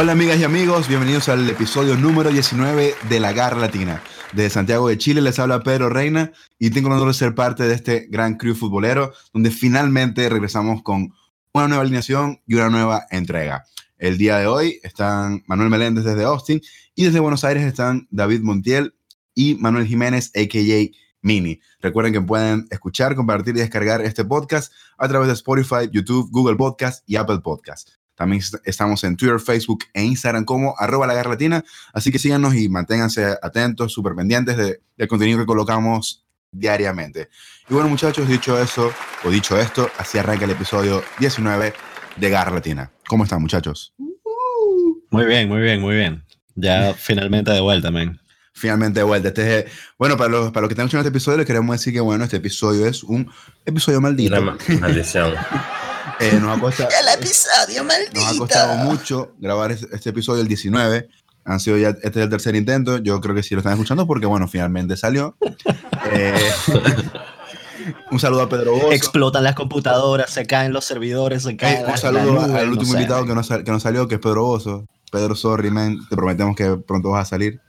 Hola amigas y amigos, bienvenidos al episodio número 19 de La Garra Latina. De Santiago de Chile les habla Pedro Reina y tengo el honor de ser parte de este gran crew futbolero donde finalmente regresamos con una nueva alineación y una nueva entrega. El día de hoy están Manuel Meléndez desde Austin y desde Buenos Aires están David Montiel y Manuel Jiménez, a.k.a. Mini. Recuerden que pueden escuchar, compartir y descargar este podcast a través de Spotify, YouTube, Google Podcast y Apple Podcast. También estamos en Twitter, Facebook e Instagram como arroba la garra latina. Así que síganos y manténganse atentos, súper pendientes de, del contenido que colocamos diariamente. Y bueno, muchachos, dicho eso, o dicho esto, así arranca el episodio 19 de Garra Latina. ¿Cómo están, muchachos? Muy bien, muy bien, muy bien. Ya finalmente de vuelta, man. Finalmente de vuelta. Este bueno, para los, para los que están escuchando este episodio, les queremos decir que, bueno, este episodio es un episodio maldito. Una maldición. Eh, nos ha costado, el episodio maldito. Nos ha costado mucho grabar este, episodio, el 19. Han sido ya, este es el tercer intento. Yo creo que sí lo están escuchando porque, bueno, finalmente salió. Eh, un saludo a Pedro Bozo. Explotan las computadoras, se caen los servidores, se caen. un saludo al último invitado que nos, que nos salió, que es Pedro Bozo. Pedro, sorry, man. Te prometemos que pronto vas a salir.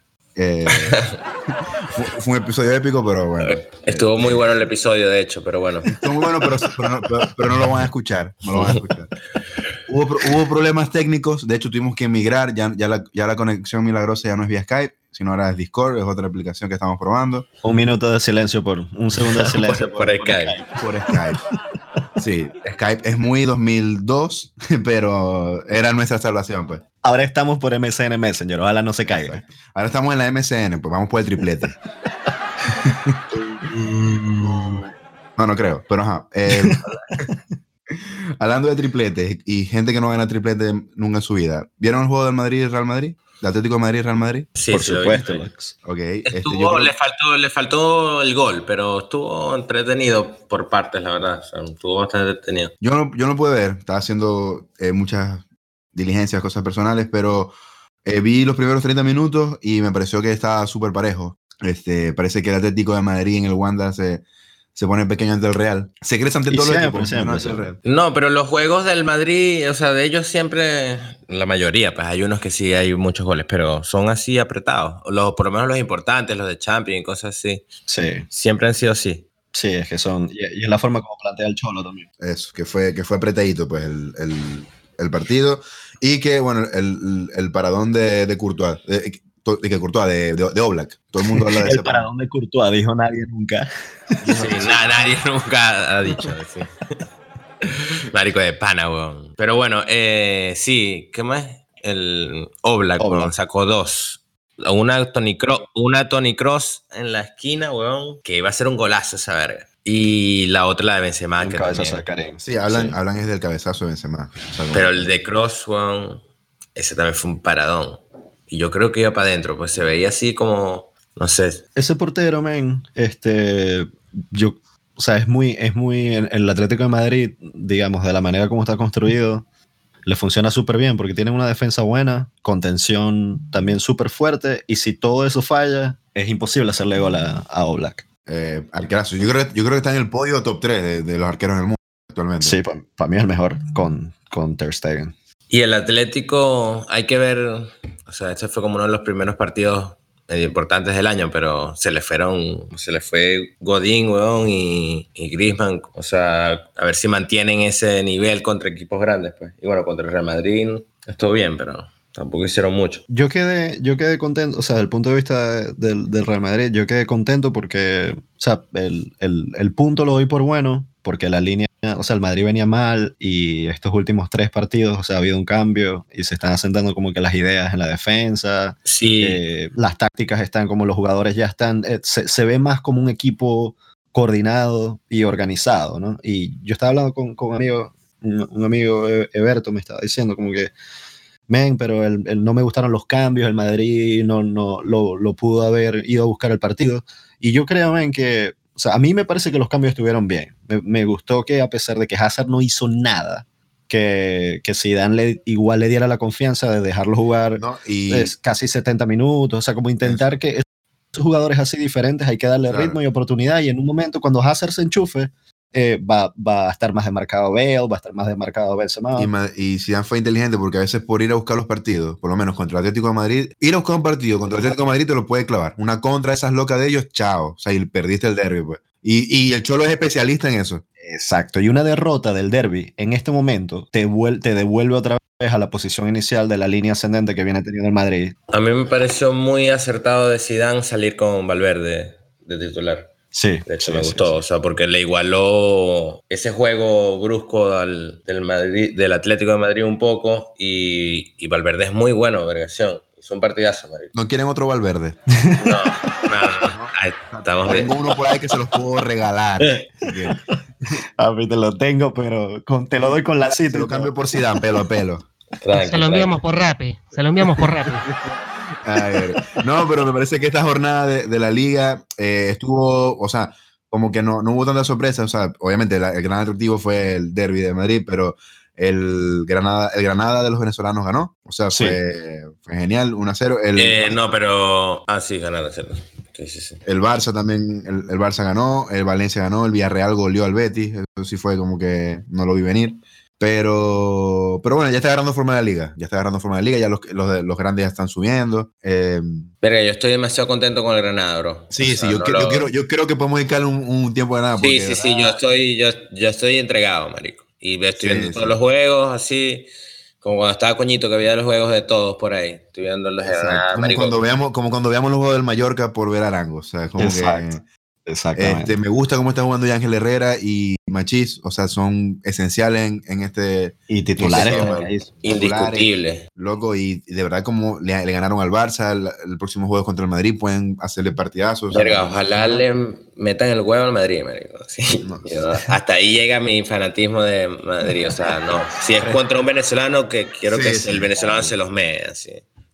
Eh, fue, un episodio épico, pero bueno. Estuvo muy bueno el episodio, de hecho, pero bueno. Estuvo muy bueno, pero, pero, no, lo van a escuchar. No lo van a escuchar. Hubo, hubo, problemas técnicos, de hecho tuvimos que emigrar, ya, ya, la, ya la conexión milagrosa ya no es vía Skype, sino ahora es Discord, es otra aplicación que estamos probando. Un minuto de silencio por, un segundo de silencio por, Skype. Por Skype. Sí, Skype es muy 2002, pero era nuestra salvación, pues. Ahora estamos por MSN Messenger, ojalá no se caiga. Ahora estamos en la MSN, pues vamos por el triplete. no, no creo, pero ajá. Eh, hablando de triplete y gente que no gana triplete nunca en su vida, ¿vieron el juego del Madrid y Real Madrid? ¿De Atlético de Madrid y Real Madrid? Sí, por supuesto. Okay, este, le, faltó, le faltó el gol, pero estuvo entretenido por partes, la verdad. estuvo bastante entretenido. Yo no, yo no pude ver, estaba haciendo eh, muchas diligencias, cosas personales, pero eh, vi los primeros 30 minutos y me pareció que estaba súper parejo. Este, parece que el Atlético de Madrid en el Wanda se, se pone pequeño ante el Real. Se crece ante todo el equipo, no, pero los juegos del Madrid, o sea, de ellos siempre, la mayoría, pues hay unos que sí hay muchos goles, pero son así apretados. Los, por lo menos los importantes, los de Champions y cosas así. Sí. Siempre han sido así. Sí, es que son. Y, es la forma como plantea el Cholo también. Eso, que fue, que fue apretadito, pues, el, el, el partido. Y que, bueno, el, el paradón de, de Courtois. De, de que Courtois, de, de, de, Oblak. Todo el mundo habla de El paradón de Courtois, dijo nadie nunca. Sí, nadie nunca ha dicho. Sí. Marico de pana, weón. Pero bueno, eh, sí, ¿qué más? El Oblak, Oblak. sacó dos. Una Tony, Cross, una Tony Cross en la esquina, weón, que iba a ser un golazo esa verga. Y la otra, la de Benzema. Un que cabezazo de Karen. Sí, hablan, sí. hablan es del cabezazo de Benzema. O sea, Pero el de Cross, weón, ese también fue un paradón. Y yo creo que iba para adentro, pues se veía así como, no sé. Ese portero, men, este, yo, o sea, es muy, es muy, el Atlético de Madrid, digamos, de la manera como está construido, le funciona súper bien porque tiene una defensa buena, contención también súper fuerte, y si todo eso falla, es imposible hacerle gol a, a Oblak. Eh, arquerazo. Yo creo, yo creo que está en el podio top 3 de, de los arqueros del mundo actualmente. Sí, para pa mí es el mejor con, con Ter Stegen. Y el Atlético, hay que ver, o sea, este fue como uno de los primeros partidos medio importantes del año, pero se le fueron, se le fue Godín, weón, y, y Griezmann, o sea, a ver si mantienen ese nivel contra equipos grandes, pues. Y bueno, contra el Real Madrid estuvo bien, pero tampoco hicieron mucho. Yo quedé, yo quedé contento, o sea, desde el punto de vista del, del Real Madrid, yo quedé contento porque, o sea, el, el, el punto lo doy por bueno, porque la línea, o sea, el Madrid venía mal y estos últimos tres partidos, o sea, ha habido un cambio y se están asentando como que las ideas en la defensa. Sí. Eh, las tácticas están como los jugadores ya están, eh, se, se, ve más como un equipo coordinado y organizado, ¿no? Y yo estaba hablando con, con un amigo, un, un amigo, Eberto, me estaba diciendo como que, men, pero el, el, no me gustaron los cambios, el Madrid no, no lo, lo pudo haber ido a buscar el partido. Y yo creo, men, que o sea, a mí me parece que los cambios estuvieron bien. Me, me, gustó que a pesar de que Hazard no hizo nada, que, que Zidane le, igual le diera la confianza de dejarlo jugar no, y... es, casi 70 minutos. O sea, como intentar es. que esos jugadores así diferentes hay que darle claro. ritmo y oportunidad. Y en un momento, cuando Hazard se enchufe, eh, va, va, a estar más demarcado Bale, va a estar más demarcado Benzema. Y, y Zidane fue inteligente porque a veces por ir a buscar los partidos, por lo menos contra el Atlético de Madrid, ir a buscar un partido contra el Atlético de Madrid te lo puede clavar. Una contra esas locas de ellos, chao. O sea, y perdiste el derby, pues. Y, y, el Cholo es especialista en eso. Exacto. Y una derrota del derby en este momento te, te devuelve otra vez a la posición inicial de la línea ascendente que viene teniendo el Madrid. A mí me pareció muy acertado de Zidane salir con Valverde de titular. Sí. De hecho, sí, me sí, gustó, sí. o sea, porque le igualó ese juego brusco al, del, Madrid, del Atlético de Madrid un poco y, y Valverde es muy bueno, vergación. Hizo un partidazo, marico. ¿No quieren otro Valverde? No, no, no. Ahí estamos bien. Tengo uno por ahí que se los puedo regalar. A mí te lo tengo, pero con, te lo doy con la cita. Te lo cambio por Zidane, pelo a pelo. Tranqui, Se lo enviamos por Rappi. Se lo enviamos por Rappi. A ver. No, pero me parece que esta jornada de, de la liga eh, estuvo, o sea, como que no, no hubo tanta sorpresa. O sea, obviamente la- el gran atractivo fue el derby de Madrid, pero el Granada, el Granada de los venezolanos ganó. O sea, Sí. fue, fue genial, 1 a 0. El, Eh, no, pero. Ah, sí, ganaron, ¿cierto? Sí, sí, sí. el Barça también, el, el Barça ganó, el Valencia ganó, el Villarreal goleó al Betis. Eso sí fue como que no lo vi venir. Pero, pero bueno, ya está agarrando forma de la liga. Ya está agarrando forma de la liga. Ya los, los, los grandes ya están subiendo. Eh, Verga, yo estoy demasiado contento con el Granada, bro. Sí, O sí, sea, yo, no que- lo- yo quiero, yo creo que podemos dedicarle un, un tiempo de nada. Sí, porque, sí, sí, yo estoy, yo, yo estoy entregado, marico. Y estoy Sí, viendo sí. todos los juegos así, como cuando estaba coñito que veía los juegos de todos por ahí. Estoy viendo los de Granada, como, marico. cuando veamos, como cuando veamos los juegos del Mallorca por ver a Arango. O sea, como Exacto, que Exactamente. este, me gusta cómo está jugando Ángel Herrera y Machís. O sea, son esenciales en, en este y titulares. Sí, sí, como que hizo. Indiscutible. loco. Y, y de verdad, como le, le ganaron al Barça, el, el próximo juego contra el Madrid pueden hacerle partidazos. o sea, Verga, ojalá le metan el huevo al Madrid, marico. Sí. No. Yo- hasta ahí llega mi fanatismo de Madrid. O sea, no. Si es contra un venezolano, que quiero Sí, que sí. el venezolano se los mee, así.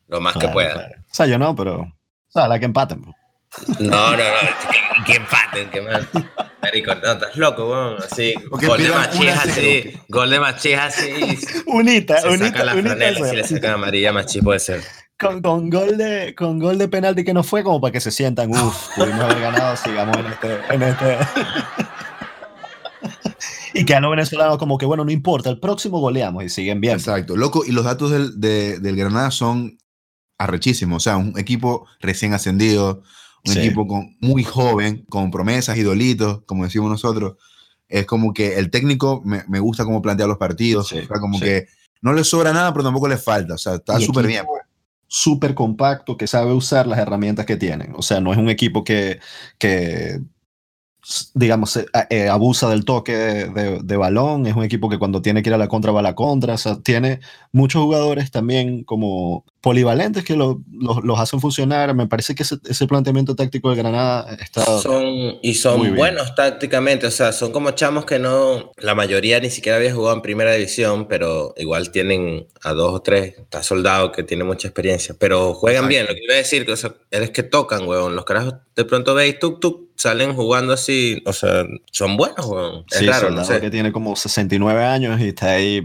Lo más que pueda. claro. O sea, yo no, pero. O sea, la que empaten. pues. No, no, no. Que, que empaten, que mal. Marico, no, estás loco, weón. Así. Gol de Machís 1 a así. Gol de Machís así. Unita, Se unita, saca la unita franela, si le sacan amarilla Machís puede ser. con, con gol de con gol de penalti que no fue como para que se sientan uff pudimos haber ganado sigamos en este, en este. y que a los venezolanos como que bueno no importa el próximo goleamos y siguen bien Exacto, loco. Y los datos del, de- del Granada son arrechísimos. O sea, un equipo recién ascendido, un Sí. equipo con, muy joven, con promesas, idolitos, como decimos nosotros. Es como que el técnico me, me gusta cómo plantea los partidos. Sí, o sea, como sí. que no le sobra nada, pero tampoco le falta. O sea, está súper bien. súper compacto que sabe usar las herramientas que tienen o sea no es un equipo que que digamos eh, abusa del toque de, de- de balón es un equipo que cuando tiene que ir a la contra va a la contra o sea tiene muchos jugadores también como polivalentes que lo- lo- los hacen funcionar me parece que ese, ese planteamiento táctico de Granada está Son, y son buenos tácticamente, o sea, son como chamos que no, la mayoría ni siquiera había jugado en primera división, pero igual tienen a dos o tres, está soldado que tiene mucha experiencia, pero juegan Exacto. bien, lo que iba a decir, o sea, es que tocan, weón, los carajos de pronto veis, tuk, tuk, salen jugando así, o sea, son buenos, weón, es sí, raro, no sé. que tiene como 69 años y está ahí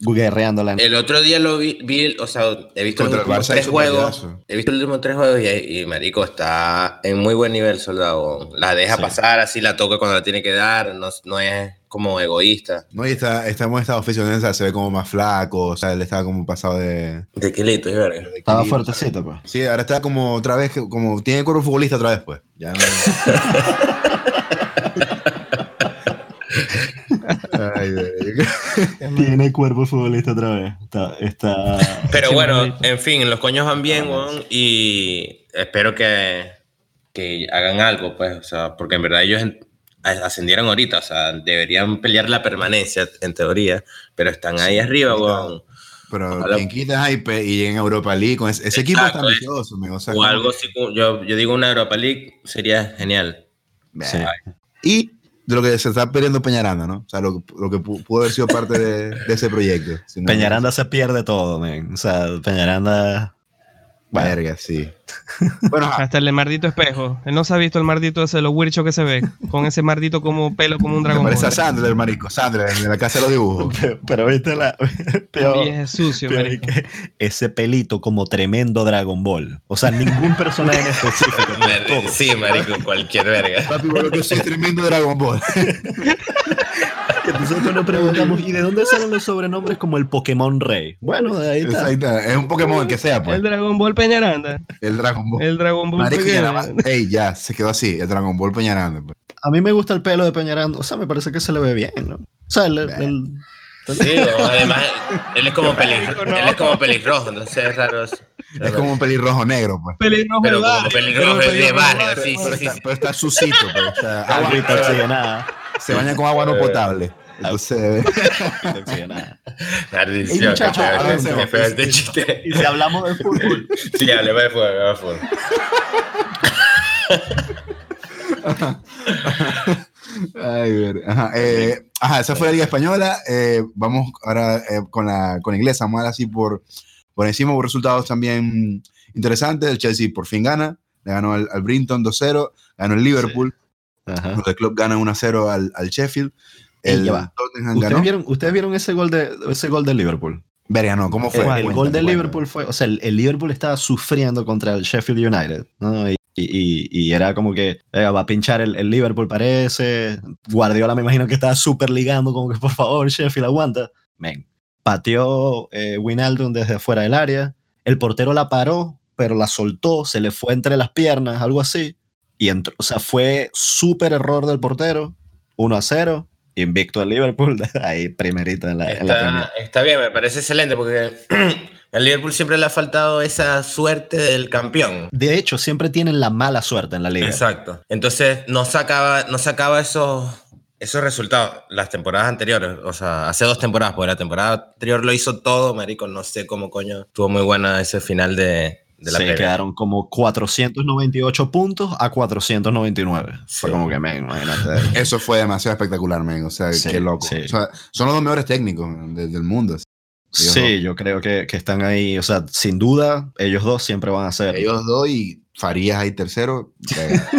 guerreando la El otro día lo vi, vi, o sea, he visto Contra últimos tres juegos. He visto los últimos tres juegos y, y Marico está en muy buen nivel, soldado. La deja Sí. pasar, así la toca cuando la tiene que dar, no, no es como egoísta. No, y está, está en estado físico, se ve como más flaco, o sea, él estaba como pasado de... De kilito, es verga. estaba fuertecito pues Sí, ahora está como otra vez, como tiene cuerpo futbolista otra vez, pues. Ya no- Ay, tiene cuerpo futbolista otra vez está, está Pero Sí, bueno, en fin, los coños van bien, weón, y espero que, que hagan algo, pues, o sea, porque en verdad ellos ascendieron ahorita, o sea, deberían pelear la permanencia, en teoría, pero están ahí arriba, weón. Pero Ojalá. quien quita hype y en Europa League, con ese, ese equipo está ambicioso, o sea, O algo así, yo, yo digo una Europa League, sería genial. Sí. Y de lo que se está perdiendo Peñaranda, ¿no? O sea, lo, lo que pu- pudo haber sido parte de, de ese proyecto. Si no- Peñaranda se pierde todo, men. O sea, Peñaranda. Bueno, Verga, sí. Bueno, Hasta el de mardito espejo. Él no se ha visto el mardito ese, lo huircho que se ve. Con ese mardito como pelo, como un me dragón. parece a. Sandra, el marico. Sandra, de la casa de los dibujos. pero, pero viste la. Pero, Y es sucio, que ese pelito como tremendo Dragon Ball. O sea, ningún personaje en específico. Sí, marico, cualquier verga. Papi, bueno, que soy tremendo Dragon Ball. Nosotros nos preguntamos, ¿y de dónde salen los sobrenombres como el Pokémon Rey? Bueno, de ahí está. Ahí está. Es un Pokémon el que sea, pues. El Dragon Ball Peñaranda. El Dragon Ball. El Dragon Ball Marico, ya Peñaranda. más- Ey, ya, se quedó así. El Dragon Ball Peñaranda. pues. A mí me gusta el pelo de Peñaranda. O sea, me parece que se le ve bien, ¿no? O sea, el, el- Sí, o además, él es como, peli- Marico, no. él es como pelirrojo, entonces es raro. eso. Es como un pelirrojo negro, pues. Pelirrojo Pero como pelirrojo pero de pelirrojo barrio, sí, Pero sí, está, sí. pero está sucito, pues. o sea, agua- oxigenada. se baña con agua no potable. Entonces. Maldición, qué feo, este chiste. Y si hablamos de fútbol, Sí, hablemos de fútbol, de fútbol. Ay, ver, ajá, eh, ajá, esa fue la Liga Española. eh, vamos ahora eh, con, la, con la inglesa. Vamos a así por, por encima. Hubo resultados también interesantes. El Chelsea por fin gana. Le ganó al, al Brinton 2-0. Ganó el Liverpool. Ajá. Los del club ganan 1-0 al, al Sheffield. El va. Tottenham ¿Ustedes ganó. vieron, ¿Ustedes vieron ese gol de ese gol de Liverpool? Verga, no, ¿cómo fue? El, el Cuéntame, gol de. Liverpool fue, o sea, el, el Liverpool estaba sufriendo contra el Sheffield United, ¿no? Y, y- y era como que eh, va a pinchar el, el Liverpool, parece. Guardiola me imagino que estaba súper ligando, como que por favor, Sheffield, aguanta. Men, pateó eh, desde fuera del área. El portero la paró, pero la soltó, se le fue entre las piernas, algo así. Y entró, o sea, fue súper error del portero. 1 a 0. Invicto el Liverpool, ahí primerito en la. Está, está bien, me parece excelente porque al Liverpool siempre le ha faltado esa suerte del campeón. De hecho, siempre tienen la mala suerte en la liga. Exacto. Entonces no sacaba, no sacaba esos, esos resultados las temporadas anteriores. O sea, hace dos temporadas, porque la temporada anterior lo hizo todo, marico. No sé cómo coño. Estuvo muy buena ese final de, de la Se quedaron como 498 puntos a 499. Fue como que, men, imagínate. Eso fue demasiado espectacular, men. O sea, Sí, qué loco. sí. O sea, son los dos mejores técnicos de- del mundo. sí, yo creo que, que están ahí. O sea, sin duda, ellos dos siempre van a ser. Ellos dos y Farías ahí tercero. Farías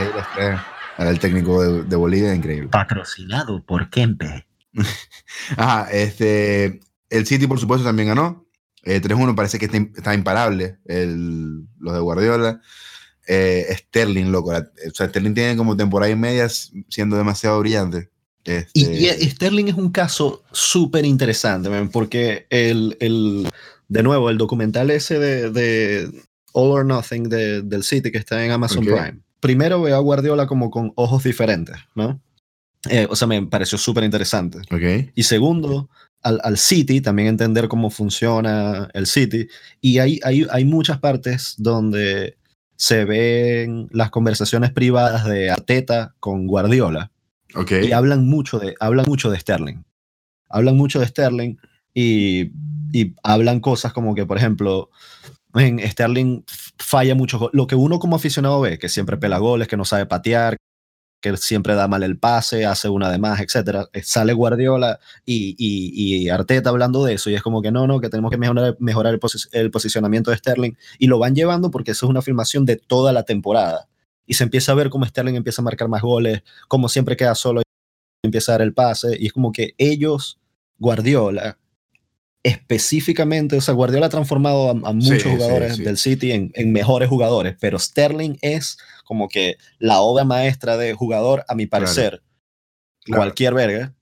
ahí los tres. Era el técnico de, de Bolivia, increíble. Patrocinado por Kempe. Ajá, este, el City, por supuesto, también ganó. Eh, 3-1 parece que está, im- está imparable el- los de Guardiola. Eh, Sterling, loco. la- o sea, Sterling tiene como temporada y media siendo demasiado brillante. Este, Y, y Sterling es un caso súper interesante, porque el, el- de nuevo, el documental ese de, de All or Nothing de- del City que está en Amazon. Prime. Primero veo a Guardiola como con ojos diferentes, ¿no? Eh, o sea, me pareció súper interesante. ok. Y segundo, al, al City, también entender cómo funciona el City. Y hay, hay, hay muchas partes donde se ven las conversaciones privadas de Arteta con Guardiola y hablan mucho de, hablan mucho de Sterling. Hablan mucho de Sterling y, y hablan cosas como que, por ejemplo, en Sterling falla mucho. Lo que uno como aficionado ve, que siempre pela goles, que no sabe patear, que siempre da mal el pase, hace una de más, etc. Sale Guardiola y, y, y Arteta hablando de eso y es como que no, no, que tenemos que mejorar, mejorar el, posi- el posicionamiento de Sterling y lo van llevando porque eso es una filmación de toda la temporada. Y se empieza a ver cómo Sterling empieza a marcar más goles, como siempre queda solo empieza a dar el pase y es como que ellos, Guardiola, específicamente, o sea, Guardiola ha transformado a, a muchos Sí, jugadores sí, sí. del City en, en mejores jugadores, pero Sterling es como que la obra maestra de jugador, a mi parecer, Claro. cualquier verga,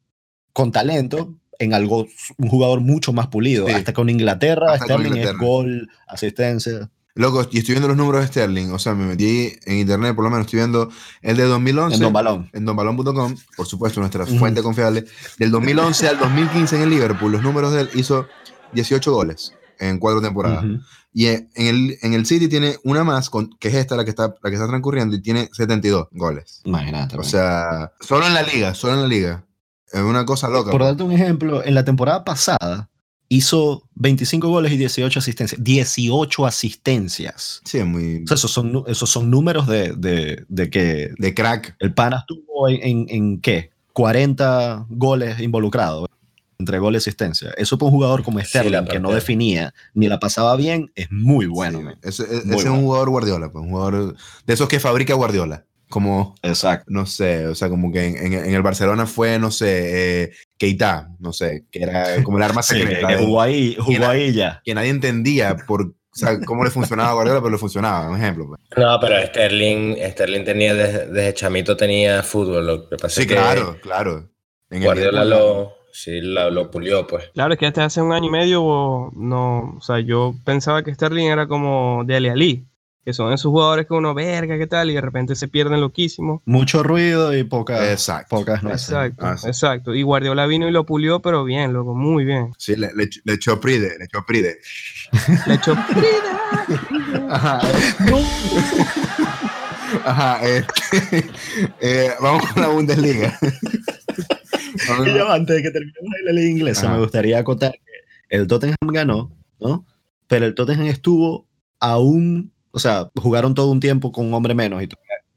con talento, en algo, un jugador mucho más pulido. Hasta con Inglaterra, Hasta con Sterling es gol, asistencia. Loco, y estoy viendo los números de Sterling. O sea, me metí en internet, por lo menos estoy viendo el de 2011. En Don Balón. en donbalón.com, por supuesto, nuestra fuente confiable. Del 2011 al 2015 en el Liverpool, los números de él hizo 18 goles en cuatro temporadas. Y en el, en el City tiene una más, con, que es esta, la que, está, la que está transcurriendo, y tiene 72 goles. Imagínate. O man. sea, solo en la liga, solo en la liga. Es una cosa loca. Por darte un ejemplo, en la temporada pasada hizo 25 goles y 18 asistencias. 18 asistencias. Sí, es muy... O sea, esos son, esos son números de, de, de que de crack. el Pana estuvo en, en, en, ¿qué? 40 goles involucrados entre gol y asistencia. Eso para un jugador como Sterling, que no definía ni la pasaba bien, es muy bueno. Sí, man. ese, Muy es un jugador Guardiola, pues, un jugador de esos que fabrica Guardiola. Como, Exacto. no sé, o sea, como que en, en- en el Barcelona fue, no sé, eh, Keita, no sé, que era como el arma Sí, que, secreta. que de- jugó ahí, jugó ahí ya. que nadie entendía por, o sea, cómo le funcionaba a Guardiola, pero le funcionaba, un ejemplo. pues. No, pero Sterling, Sterling tenía desde, desde chamito tenía fútbol. Lo que pasa Sí, es que claro, claro. En Guardiola lo, sí, lo, lo pulió, pues. Claro, es que hasta hace un año y medio no, o sea, yo pensaba que Sterling era como de Ali Ali, que son esos jugadores que uno verga, qué tal, y de repente se pierden loquísimo. Mucho ruido y poca, Exacto. pocas nueces. Exacto, Ah, sí. exacto. Y Guardiola vino y lo pulió, pero bien, loco, muy bien. Sí, le, le, le echó Pride, le echó Pride. Le echó Ajá. Ajá, este, eh, vamos con la Bundesliga. Y yo, antes de que terminemos la liga inglesa, Ajá. me gustaría acotar que el Tottenham ganó, ¿no? Pero el Tottenham estuvo aún, o sea, jugaron todo un tiempo con un hombre menos. Y.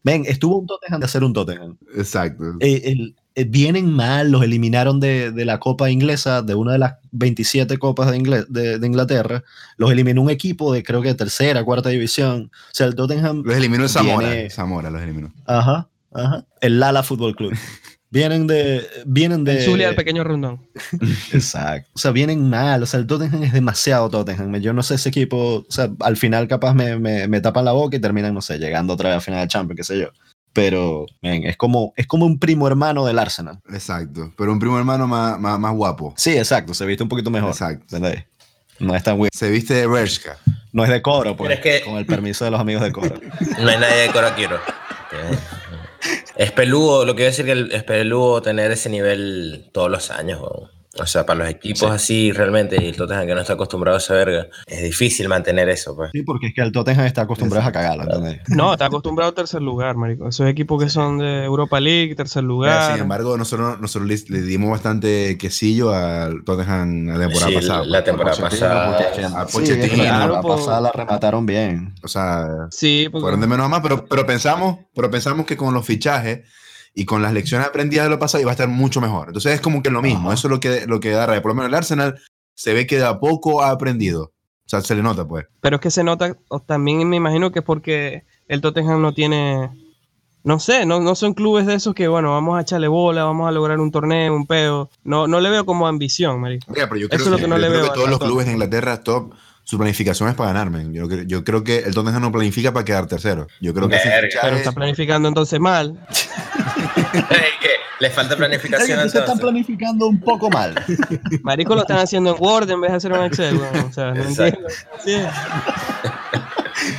Ven, estuvo un Tottenham de hacer un Tottenham. Exacto. Eh, el- eh, vienen mal, los eliminaron de, de la Copa Inglesa, de una de las 27 copas de- de Inglaterra. Los eliminó un equipo de creo que tercera, cuarta división. O sea, el Tottenham Los eliminó el Zamora. Viene- Zamora los eliminó. Ajá, ajá. El Lala Fútbol Club. Vienen de. Vienen de. Zulia al pequeño rondón. Exacto. O sea, vienen mal. O sea, el Tottenham es demasiado Tottenham. Yo no sé ese equipo. O sea, al final capaz me, me, me tapan la boca y terminan, no sé, llegando otra vez a final de Champions, qué sé yo. Pero, men, es como, es como un primo hermano del Arsenal. Exacto. Pero un primo hermano más, más, más guapo. Sí, exacto. Se viste un poquito mejor. Exacto. ¿entendés? No es tan weird. Se viste de Bershka. No es de coro, pues. Es que- Con el permiso de los amigos de coro. No hay nadie de Coraquiro. Es peludo, lo que quiero decir que es peludo tener ese nivel todos los años. O sea, para los equipos Sí. así realmente, y el Tottenham que no está acostumbrado a esa verga, es difícil mantener eso, pues. Sí, porque es que el Tottenham está acostumbrado a cagarlo, ¿entendés? No, está acostumbrado a tercer lugar, marico. Esos equipos que son de Europa League, tercer Sin lugar. embargo, nosotros, nosotros le, le dimos bastante quesillo al Tottenham la temporada Sí, pasada. la temporada Pochettino, pasada. Pochettino. Sí, claro, la Claro, pasada la remataron bien. O sea, Sí, porque fueron de menos a más, pero, pero, pensamos, pero pensamos que con los fichajes y con las lecciones aprendidas de lo pasado iba a estar mucho mejor. Entonces es como que lo mismo. Ajá. Eso es lo que, lo que da rabia. Por lo menos el Arsenal se ve que de a poco ha aprendido. O sea, se le nota, pues. Pero es que se nota, o también me imagino que es porque el Tottenham no tiene, no sé, no, no son clubes de esos que, bueno, vamos a echarle bola, vamos a lograr un torneo, un peo. No, no le veo como ambición, marico. Oiga, pero yo Eso creo, es lo que no yo le creo veo que todos los Tottenham. clubes de Inglaterra top, su planificación es para ganarme. Yo, creo- yo creo que el Tottenham no planifica para quedar tercero. Yo creo que Pero está planificando entonces mal. Que le falta planificación se están planificando un poco mal. Marico lo están haciendo en Word en vez de hacer en Excel, weón. O sea, no entiendo. Sí.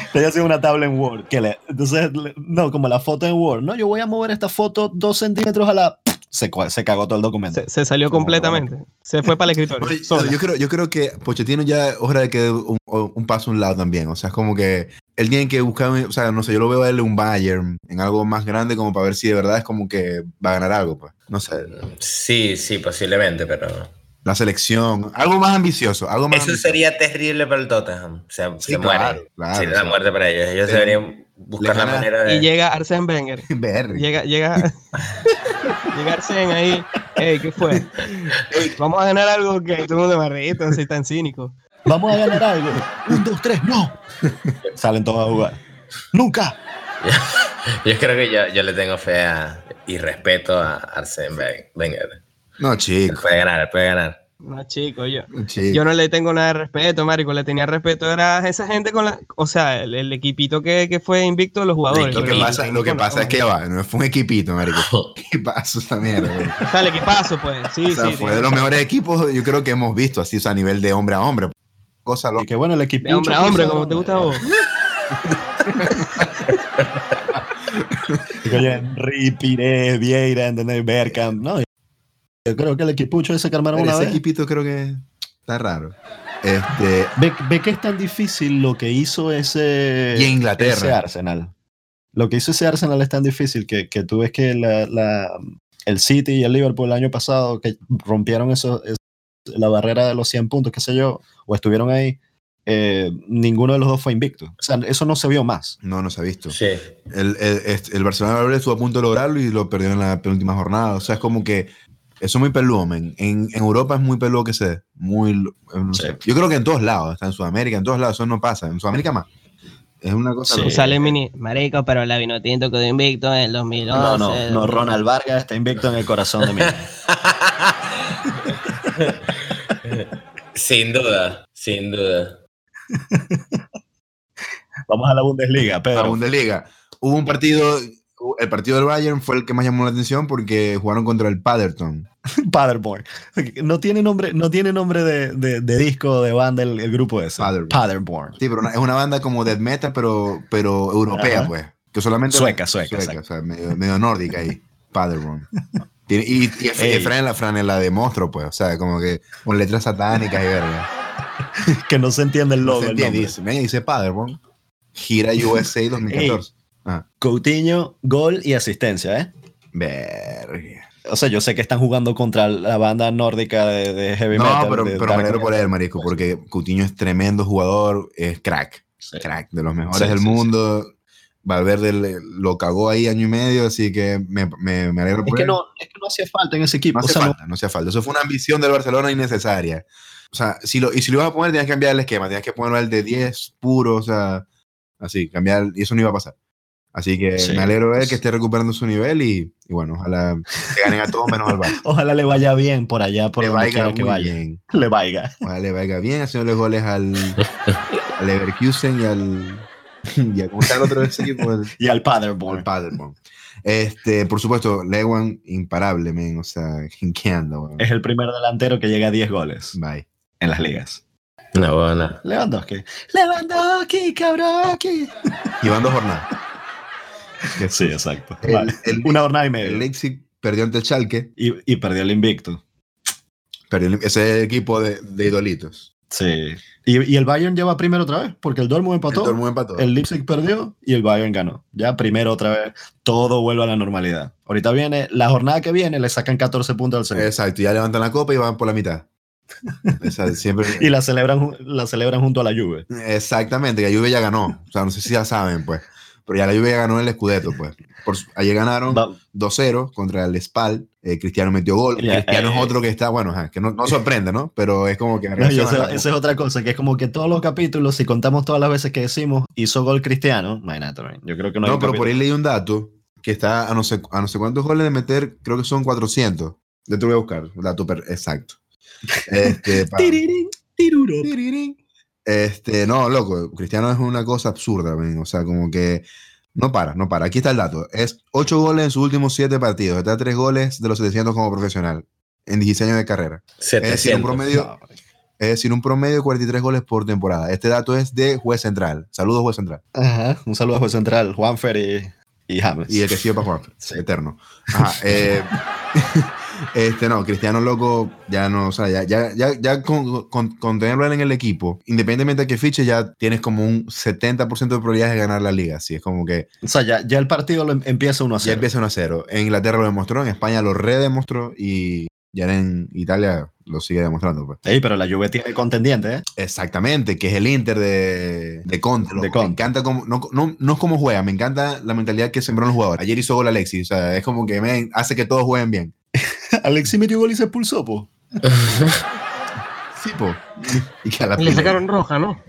Estoy haciendo una tabla en Word. Que le- entonces, le- no, como la foto en Word. No, yo voy a mover esta foto dos centímetros a la. Se, se cagó todo el documento. Se, se salió Como completamente. Se fue para el escritorio. Oye, yo, creo, yo creo que Pochettino ya es hora de que dé un, un paso a un lado también. O sea, es como que él tiene que buscar, o sea, no sé, yo lo veo a él en un Bayern, en algo más grande, como para ver si de verdad es como que va a ganar algo. Pues. No sé, Sí, sí, posiblemente, pero. la selección, algo más ambicioso. Algo más Eso ambicioso. sería terrible para el Tottenham. O sea, Sí, se claro, muere. claro, o sea, la muerte para ellos. Ellos deberían buscar la manera de. Y llega Arsène Wenger. Llega, llega, llega Arsène ahí. Ey, ¿qué fue? Vamos a ganar algo que todo el mundo me reír, así tan cínico. Vamos a ganar algo. Un, dos, tres, no. Salen todos a jugar. Nunca. Yo creo que yo, yo le tengo fe a- y respeto a Arsène Wenger. No, Él chico. puede ganar, él puede ganar. No, chico, yo. chico. Yo no le tengo nada de respeto, marico. Le tenía respeto era a esa gente con la... O sea, el, el equipito que, que fue invicto de los jugadores. Lo que pasa, lo que Con la- pasa es que va, no fue un equipito, marico. ¿Qué pasa esa mierda? güey? O sea, el equipazo, pues. Sí, O sea, sí. fue sí. de los mejores equipos, yo creo que hemos visto, así, o sea, a nivel de hombre a hombre. Cosa Y loca. que bueno, el equipo. De hombre hombre, como te gusta a vos. Oye, Pires, Vieira, ¿entendés? Bergkamp, ¿no? Yo creo que el equipucho ese que armaron Pero una ese vez. equipito creo que está raro. Este, Ve, ve que es tan difícil lo que hizo ese, y en Inglaterra. ese Arsenal. Lo que hizo ese Arsenal es tan difícil que, que tú ves que la, la- el City y el Liverpool el año pasado que rompieron eso, es- la barrera de los 100 puntos, qué sé yo, o estuvieron ahí, eh, ninguno de los dos fue invicto. O sea, eso no se vio más. No, no se ha visto. Sí. El, el, el Barcelona estuvo a punto de lograrlo y lo perdió en la penúltima jornada. O sea, es como que eso es muy peludo, men. En, en Europa es muy peludo que se dé. Muy, eh, no Sí. sé. Yo creo que en todos lados, está en Sudamérica, en todos lados, eso no pasa. En Sudamérica más. Es una cosa. Sí. Sale mini. Marico, pero la vino tinto quedó invicto en el 2011. No, no, no, Ronald Vargas está invicto en el corazón de mí. Sin duda, sin duda. Vamos a la Bundesliga, La Pedro. Bundesliga. Hubo un partido, el partido del Bayern fue el que más llamó la atención porque jugaron contra el Paderton. Paderborn. No tiene nombre, no tiene nombre de, de, de disco de banda el, el grupo ese. Paderborn. Paderborn. Sí, pero una- es una banda como death metal, pero, pero europea, Ajá. pues. Que solamente Sueca, sueca, exacto. o sea, medio, medio nórdica ahí. Paderborn. Y, y, y Ey. franela, franela de monstruo, pues. O sea, como que con letras satánicas y verga. Que no se entiende el No logo. se el entiende, nombre. dice, ven, dice Paderborn. Gira USA 2014. Ah, Coutinho, gol y asistencia, ¿eh? verga. O sea, yo sé que están jugando contra la banda nórdica de, de heavy No, metal. pero, de pero me alegro por él, marico, porque Coutinho es tremendo jugador, es crack. Sí. crack, de los mejores Sí, del sí. mundo. Valverde lo cagó ahí año y medio, así que me, me, me alegro Es por que, él. no, es que no hacía falta en ese equipo. No no- falta, no hacía falta. Eso fue una ambición del Barcelona innecesaria. O sea, si lo, y si lo ibas a poner, tenías que cambiar el esquema, tenías que ponerlo al de 10 puro, o sea, así, cambiar, y eso no iba a pasar. Así que Sí. me alegro de él que esté recuperando su nivel y, y bueno, ojalá ganen a todos menos al Barça. Ojalá le vaya bien por allá, por le donde vaya que vaya. bien. Le vaya. Ojalá le vaya bien haciéndole goles al, al Leverkusen y al. Y a, ¿Cómo está el otro de ese equipo? El, Y al el Paderborn. Paderborn. Este, por supuesto, Lewan, imparable, men. O sea, ¿en qué anda, weón? Es el primer delantero que llega a 10 goles Bye. en las ligas. Una buena. Lewandowski. Lewandowski, cabrón. Y van dos jornadas. Sí, exacto. El- Vale. el- Una jornada y El media. Leipzig perdió ante el Schalke. Y, y perdió el invicto. Perdió el- ese equipo de, de idolitos. Sí. Y, y el Bayern lleva primero otra vez, porque el Dortmund empató. El Dortmund empató. El Leipzig perdió y el Bayern ganó. Ya primero otra vez, todo vuelve a la normalidad. Ahorita viene, la jornada que viene le sacan 14 puntos al segundo. Exacto, ya levantan la copa y van por la mitad. Esa- siempre, Y la celebran, la celebran junto a la Juve. Exactamente, la Juve ya ganó. O sea, no sé si ya saben, pues. Pero ya la Juve ya ganó el Scudetto, pues. Por ayer ganaron Va- 2-0 contra el Spal. Eh, Cristiano metió gol. Cristiano eh, es otro que está, bueno, ajá, que no, no sorprende, ¿no? Pero es como que... No, esa, es otra cosa, que es como que todos los capítulos, si contamos todas las veces que decimos hizo gol cristiano, imagínate, man, yo creo que no, No, pero por ahí leí un dato que está a no sé, a no sé cuántos goles de meter, creo que son 400. Yo te voy a buscar, un dato exacto. Este, pa- Tirirín, tiruro. Este, no, loco, Cristiano es una cosa absurda, men, o sea, como que no para, no para. Aquí está el dato. Es 8 goles en sus últimos 7 partidos. Está a 3 goles de los 700 como profesional en 16 años de carrera. Es decir, un 700. promedio, es decir, un promedio de 43 goles por temporada. Este dato es de Juez Central. Saludos, Juez Central. Ajá, un saludo a Juez Central, Juanfer y, y James. Y el que sigue para Juan, Sí. eterno. Ajá, eh, este no, Cristiano Loco ya no, o sea, ya, ya, ya, ya con, con, con tenerlo en el equipo, independientemente de que fiche, ya tienes como un 70% de probabilidades de ganar la liga. Así es como que O sea, ya, ya el partido lo em- empieza 1 a ya 0. empieza 1 a 0. En Inglaterra lo demostró, en España lo redemostró y ya en Italia lo sigue demostrando. Pues. Ey, pero la Juve tiene contendiente, ¿eh? Exactamente, que es el Inter de, de Conte. De Conte. Me encanta cómo, no, no, no es como juega, me encanta la mentalidad que sembró los jugadores. Ayer hizo gol Alexis, o sea, es como que men, hace que todos jueguen bien. Alexis metió gol y se expulsó, po. Sí, po. Y que a la Le sacaron roja, ¿no?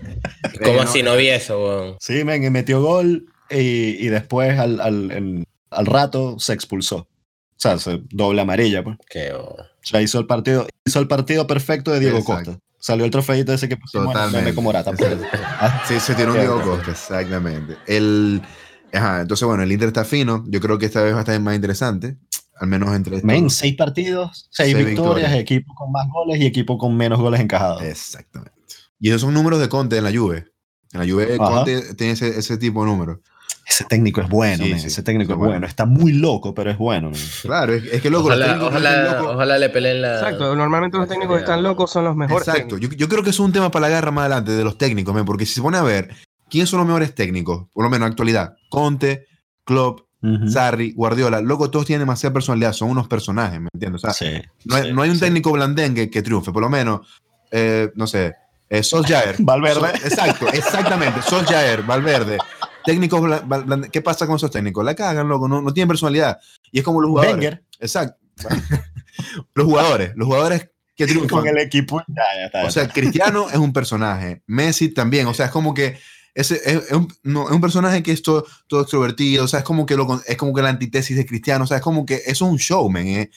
¿Cómo Eh, así no vi eso, weón? Sí, men, y metió gol y, y después al, al, en- al rato se expulsó. O sea, se, doble amarilla, pues. Que, oh, O sea, hizo el partido, hizo el partido perfecto de Diego Exacto. Costa. Salió el trofeito ese que pusimos Totalmente. como Morata. pues. Ah, Sí, se tiró un Qué Diego. Costa, exactamente. El, ajá, entonces, bueno, el Inter está fino. Yo creo que esta vez va a estar más interesante. Al menos entre estos. Men, seis partidos, seis, Seis victorias, victorias. equipo con más goles y equipo con menos goles encajados. Exactamente. Y esos son números de Conte en la Juve. En la Juve, Ajá. Conte tiene ese, ese tipo de números. Ese técnico es bueno, Sí, ese técnico es bueno. bueno. Está muy loco, pero es bueno. men. Claro, es, es que loco. Ojalá, ojalá, ojalá le peleen la. Exacto, normalmente los técnicos que están locos son los mejores. Exacto. Yo, yo creo que es un tema para la guerra más adelante de los técnicos, men, porque si se pone a ver quiénes son los mejores técnicos, por lo menos en la actualidad, Conte, Klopp, Sarri, Guardiola, loco, todos tienen demasiada personalidad, son unos personajes, ¿me entiendes? O sea, Sí, no, hay, sí, no hay un sí. técnico blandengue que triunfe, por lo menos, eh, no sé, eh, Solskjaer. Valverde. Sol- exacto, exactamente, Solskjaer, Valverde. Técnicos, bla- bla- blande- ¿qué pasa con esos técnicos? La cagan, loco, no, no tienen personalidad. Y es como los jugadores. Wenger Exacto. los jugadores, los jugadores que triunfan. con el equipo. Ya, ya está. O sea, Cristiano es un personaje, Messi también, o sea, es como que ese es, es un, no, es un personaje que es todo, todo extrovertido, o sea, es como que lo, es como que la antítesis de Cristiano, o sea, es como que eso es un showman, eh.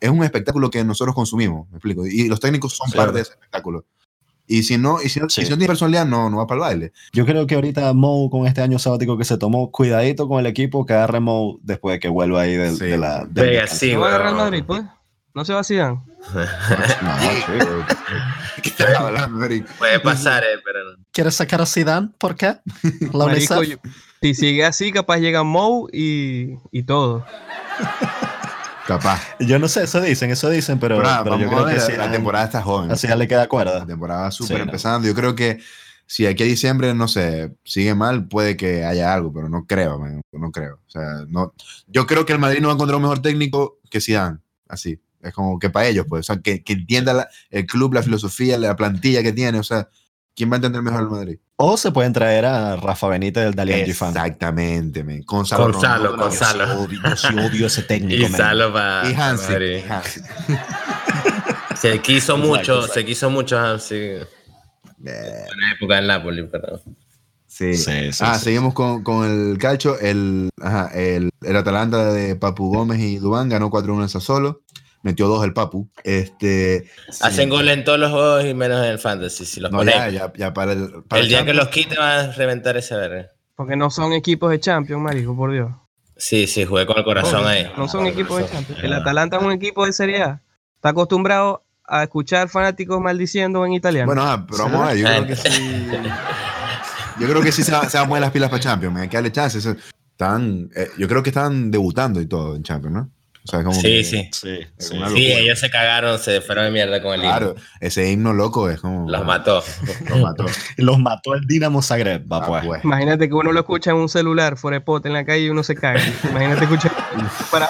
es un espectáculo que nosotros consumimos, me explico, y los técnicos son Sí, parte verdad. de ese espectáculo. Y si no, y si no, Sí. y si no tiene personalidad, no, no va para el baile. Yo creo que ahorita Mo, con este año sabático que se tomó, cuidadito con el equipo que agarre Mo después de que vuelva ahí del- Sí. de la. Venga, descanso. sí, ¿No va a agarrar. Madrid, pues? ¿No se va a Zidane? No, chico. ¿Qué estás hablando? Puede pasar, eh, pero no. ¿Quieres sacar a Zidane? ¿Por qué? La Marico, yo- si sigue así, capaz llega Mou y, y todo. Capaz. Yo no sé, eso dicen, eso dicen, pero, Pero, pero yo creo a que ver, sí. la temporada está joven. Así ya le queda La cuerda. temporada va súper Sí, no. empezando. Yo creo que si aquí a diciembre, no sé, sigue mal, puede que haya algo, pero no creo, man, no creo. O sea, no, yo creo que el Madrid no va a encontrar un mejor técnico que Zidane, así. Es como que para ellos, pues, o sea, que, que entienda la- el club, la filosofía, la plantilla que tiene, o sea, ¿quién va a entender mejor al Madrid? O se pueden traer a Rafa Benítez del Dalian Fan. Exactamente, man. Gonzalo, Gonzalo, Rondón, Gonzalo. Yo sí odio, yo sí odio ese técnico. Y. Salo para Y Hansi. y Hansi. Se quiso Exacto, mucho, exacto. se quiso mucho Hansi en Eh, la época del Napoli, pero Sí. Sí, sí, ah, sí. seguimos con, con el calcio. El, ajá, el, el Atalanta de Papu Gómez y Dubán ganó 4-1 en Sassuolo. Metió dos el Papu. Este, hacen goles en todos los juegos y menos en el fantasy. Si los no, pones, ya, ya, ya para el. para el día que los quite van a reventar ese verde. Porque no son equipos de Champions, marico, por Dios. Sí, sí, jugué con el corazón ahí. No son equipos de Champions. El. Atalanta es un equipo de Serie A. Está acostumbrado a escuchar fanáticos maldiciendo en italiano. Bueno, ah, pero vamos a ver. Yo creo que sí. Yo creo que sí se, va- se van a poner las pilas para Champions. Me hay que darle chances. Están, eh, yo creo que están debutando y todo en Champions, ¿no? O sea, como Sí, que- sí. Sí, sí. Ellos se cagaron, se fueron de mierda con el Claro, himno. ese himno loco es como. Los mató. Los mató. Los mató el Dinamo Zagreb, va Ah, pues. pues. Imagínate que uno lo escucha en un celular, forepote en la calle y uno se cae. Imagínate escuchar para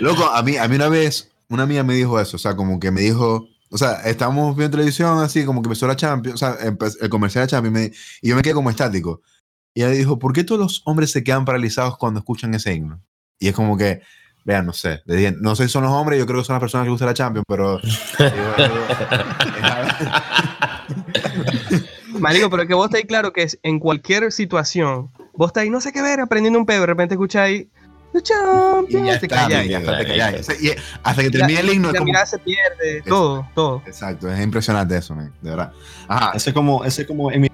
Loco, a mí, a mí una vez, una amiga me dijo eso, o sea, como que me dijo, o sea, estábamos viendo televisión así, como que empezó la Champions, o sea, el comercial de Champions, me- y yo me quedé como estático. Y ella dijo, ¿por qué todos los hombres se quedan paralizados cuando escuchan ese himno? Y es como que, vean, no sé, le dije, no sé si son los hombres, yo creo que son las personas que les gusta la Champions, pero... digo, Marico, pero es que vos estáis claro que es en cualquier situación, vos estáis no sé qué ver, aprendiendo un pedo, de repente escucháis The Champions, ya te calláis. Hasta que termine el himno La como... mirada se pierde, todo, todo. Exacto, es impresionante eso, men, de verdad. Ajá, Ese es como, ese es como en mi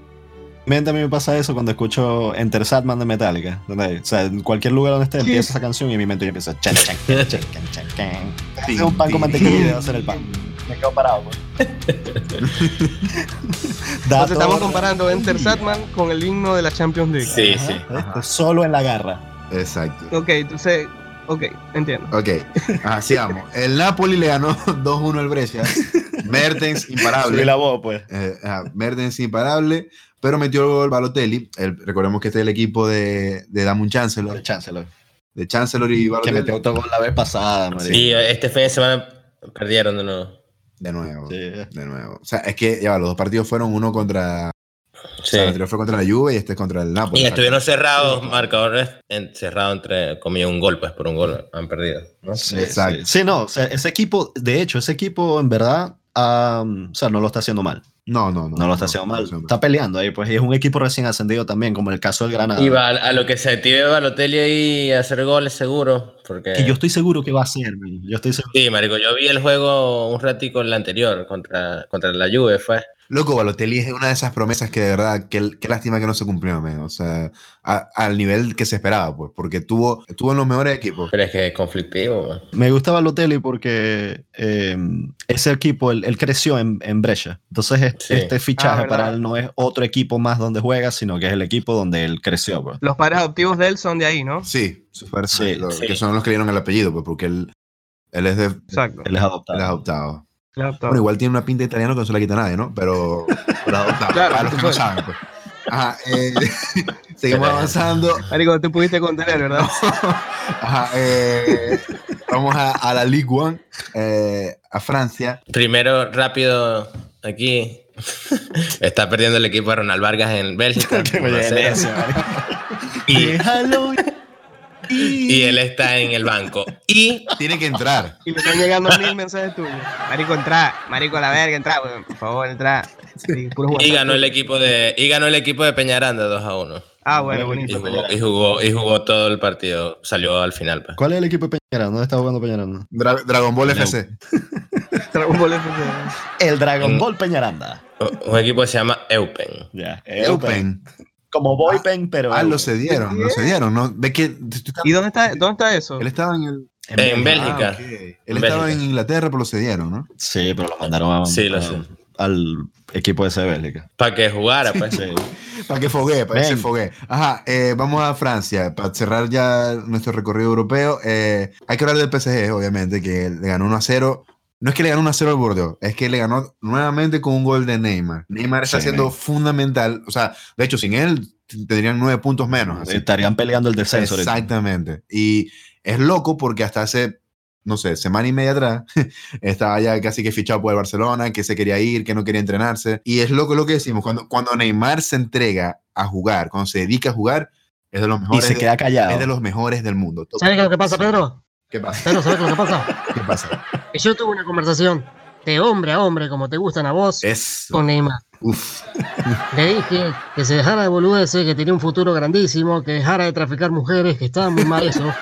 mente a mí me pasa eso cuando escucho Enter Sandman de Metallica. ¿entendés? O sea, en cualquier lugar donde esté Sí. empieza esa canción y en mi mente ya empieza chan, chan, chan, chan, chan, chan, un pan con mantequilla y debo hacer el pan. Me quedo parado, pues. Entonces estamos comparando Enter Satman con el himno de la Champions League. Sí, Ajá, sí. ¿viste? Solo en la garra. exacto. Ok, entonces, ok, entiendo. Ok, así vamos. El Napoli le ganó 2-1 al Brescia. Mertens, imparable. Subí la voz, pues. Eh, ajá, Mertens, imparable. Pero metió el gol Balotelli. El- recordemos que este es el equipo de, de Damun Chancellor. El Chancellor. De Chancellor y Que Balotelli. metió autogol la vez pasada. Sí, este fin de semana perdieron de nuevo. De nuevo. Sí. De nuevo. O sea, es que ya va, los dos partidos fueron uno contra. O Sí. sea, el anterior fue contra la Juve y este es contra el Napoli. Y estuvieron cerrados, marcadores en- cerrados entre comillas un gol, pues por un gol han perdido. ¿no? Sí, Exacto. sí. Sí, no, o sea, ese equipo, de hecho, ese equipo en verdad, ah, o sea, no lo está haciendo mal. No, no, no. No lo está haciendo mal. Está peleando ahí, pues, y es un equipo recién ascendido también, como el caso del Granada. Y va a, a lo que se active Balotelli ahí a hacer goles seguro, porque... Que yo estoy seguro que va a ser, man. Yo estoy seguro. Sí, marico, yo vi el juego un ratico en la anterior contra, contra la Juve, fue. Loco, Balotelli es una de esas promesas que de verdad, qué, qué lástima que no se cumplió, men. O sea, a- al nivel que se esperaba, pues, porque tuvo, tuvo en los mejores equipos. Pero es que es conflictivo, man. Me gusta Balotelli porque eh, ese equipo, él, él creció en, en Brescia. Entonces, es- Sí. este fichaje Ah, para él no es otro equipo más donde juega, sino que es el equipo donde él creció, pues. Los padres adoptivos de él son de ahí, ¿no? Sí, super- Sí, lo- sí. que son los que le dieron el apellido, pues, porque él, él es de Exacto. Él es adoptado. él es adoptado. Claro, Bueno, igual tiene una pinta de italiano que no se la quita nadie, ¿no? Pero, pero adoptado. Claro, para los que no saben, pues. Ajá, eh, seguimos avanzando. Marico, no te pudiste contener, ¿verdad? Ajá, eh, vamos a, a la Ligue 1, eh, a Francia. Primero, rápido, aquí. Está perdiendo el equipo de Ronald Vargas en Bélgica. Que me 1-0. llegue ese, marico. y, y él está en el banco. Y Tiene que entrar. Y me están llegando mil mensajes tuyos. Marico, entra. Marico, a la verga, entra. Por favor, entra. Sí, Y ganó el equipo de, y ganó el equipo de Peñaranda 2 a 1. Ah, bueno, Y bonito. jugó, y jugó, y jugó todo el partido. Salió al final. Pues. ¿Cuál es el equipo de Peñaranda? ¿Dónde está jugando Peñaranda? Dra- Dragon Ball. FC. Dragon Ball FC. El Dragon Mm. Ball Peñaranda. Un equipo que se llama Eupen. Ya. Eupen. Como Boypen, pero. Ah, lo cedieron, lo cedieron, ¿no? ¿Y dónde está, dónde está eso? Él estaba en el... En Bélgica. Ah, ok. Él En estaba Bélgica. en Inglaterra, pero lo cedieron, ¿no? Sí, pero lo mandaron a- Sí, lo a- sé. al equipo de ese Bélgica. Para que jugara, pues. Sí. Para que foguee, para que se Ven. foguee. Ajá, eh, vamos a Francia. Para cerrar ya nuestro recorrido europeo, eh, hay que hablar del PSG, obviamente, que le ganó 1 a 0. No es que le ganó 1 a 0 al Bordeaux, es que le ganó nuevamente con un gol de Neymar. Neymar está Sí, siendo Neymar. fundamental. O sea, de hecho, sin él tendrían 9 puntos menos. así. Estarían peleando el descenso. Exactamente. Y es loco porque hasta hace, no sé, semana y media atrás, estaba ya casi que fichado por el Barcelona, que se quería ir, que no quería entrenarse. Y es loco lo que decimos, cuando, cuando Neymar se entrega a jugar, cuando se dedica a jugar, es de los Y mejores, se de- queda callado. es de los mejores del mundo. ¿Sabes lo que pasa, Pedro? ¿Qué pasa? Pedro, ¿sabes qué es lo que pasa? ¿Qué pasa? Que yo tuve una conversación de hombre a hombre, como te gustan a vos, con Neymar. Uf. Le dije que se dejara de boludeces, que tenía un futuro grandísimo, que dejara de traficar mujeres, que estaba muy mal eso.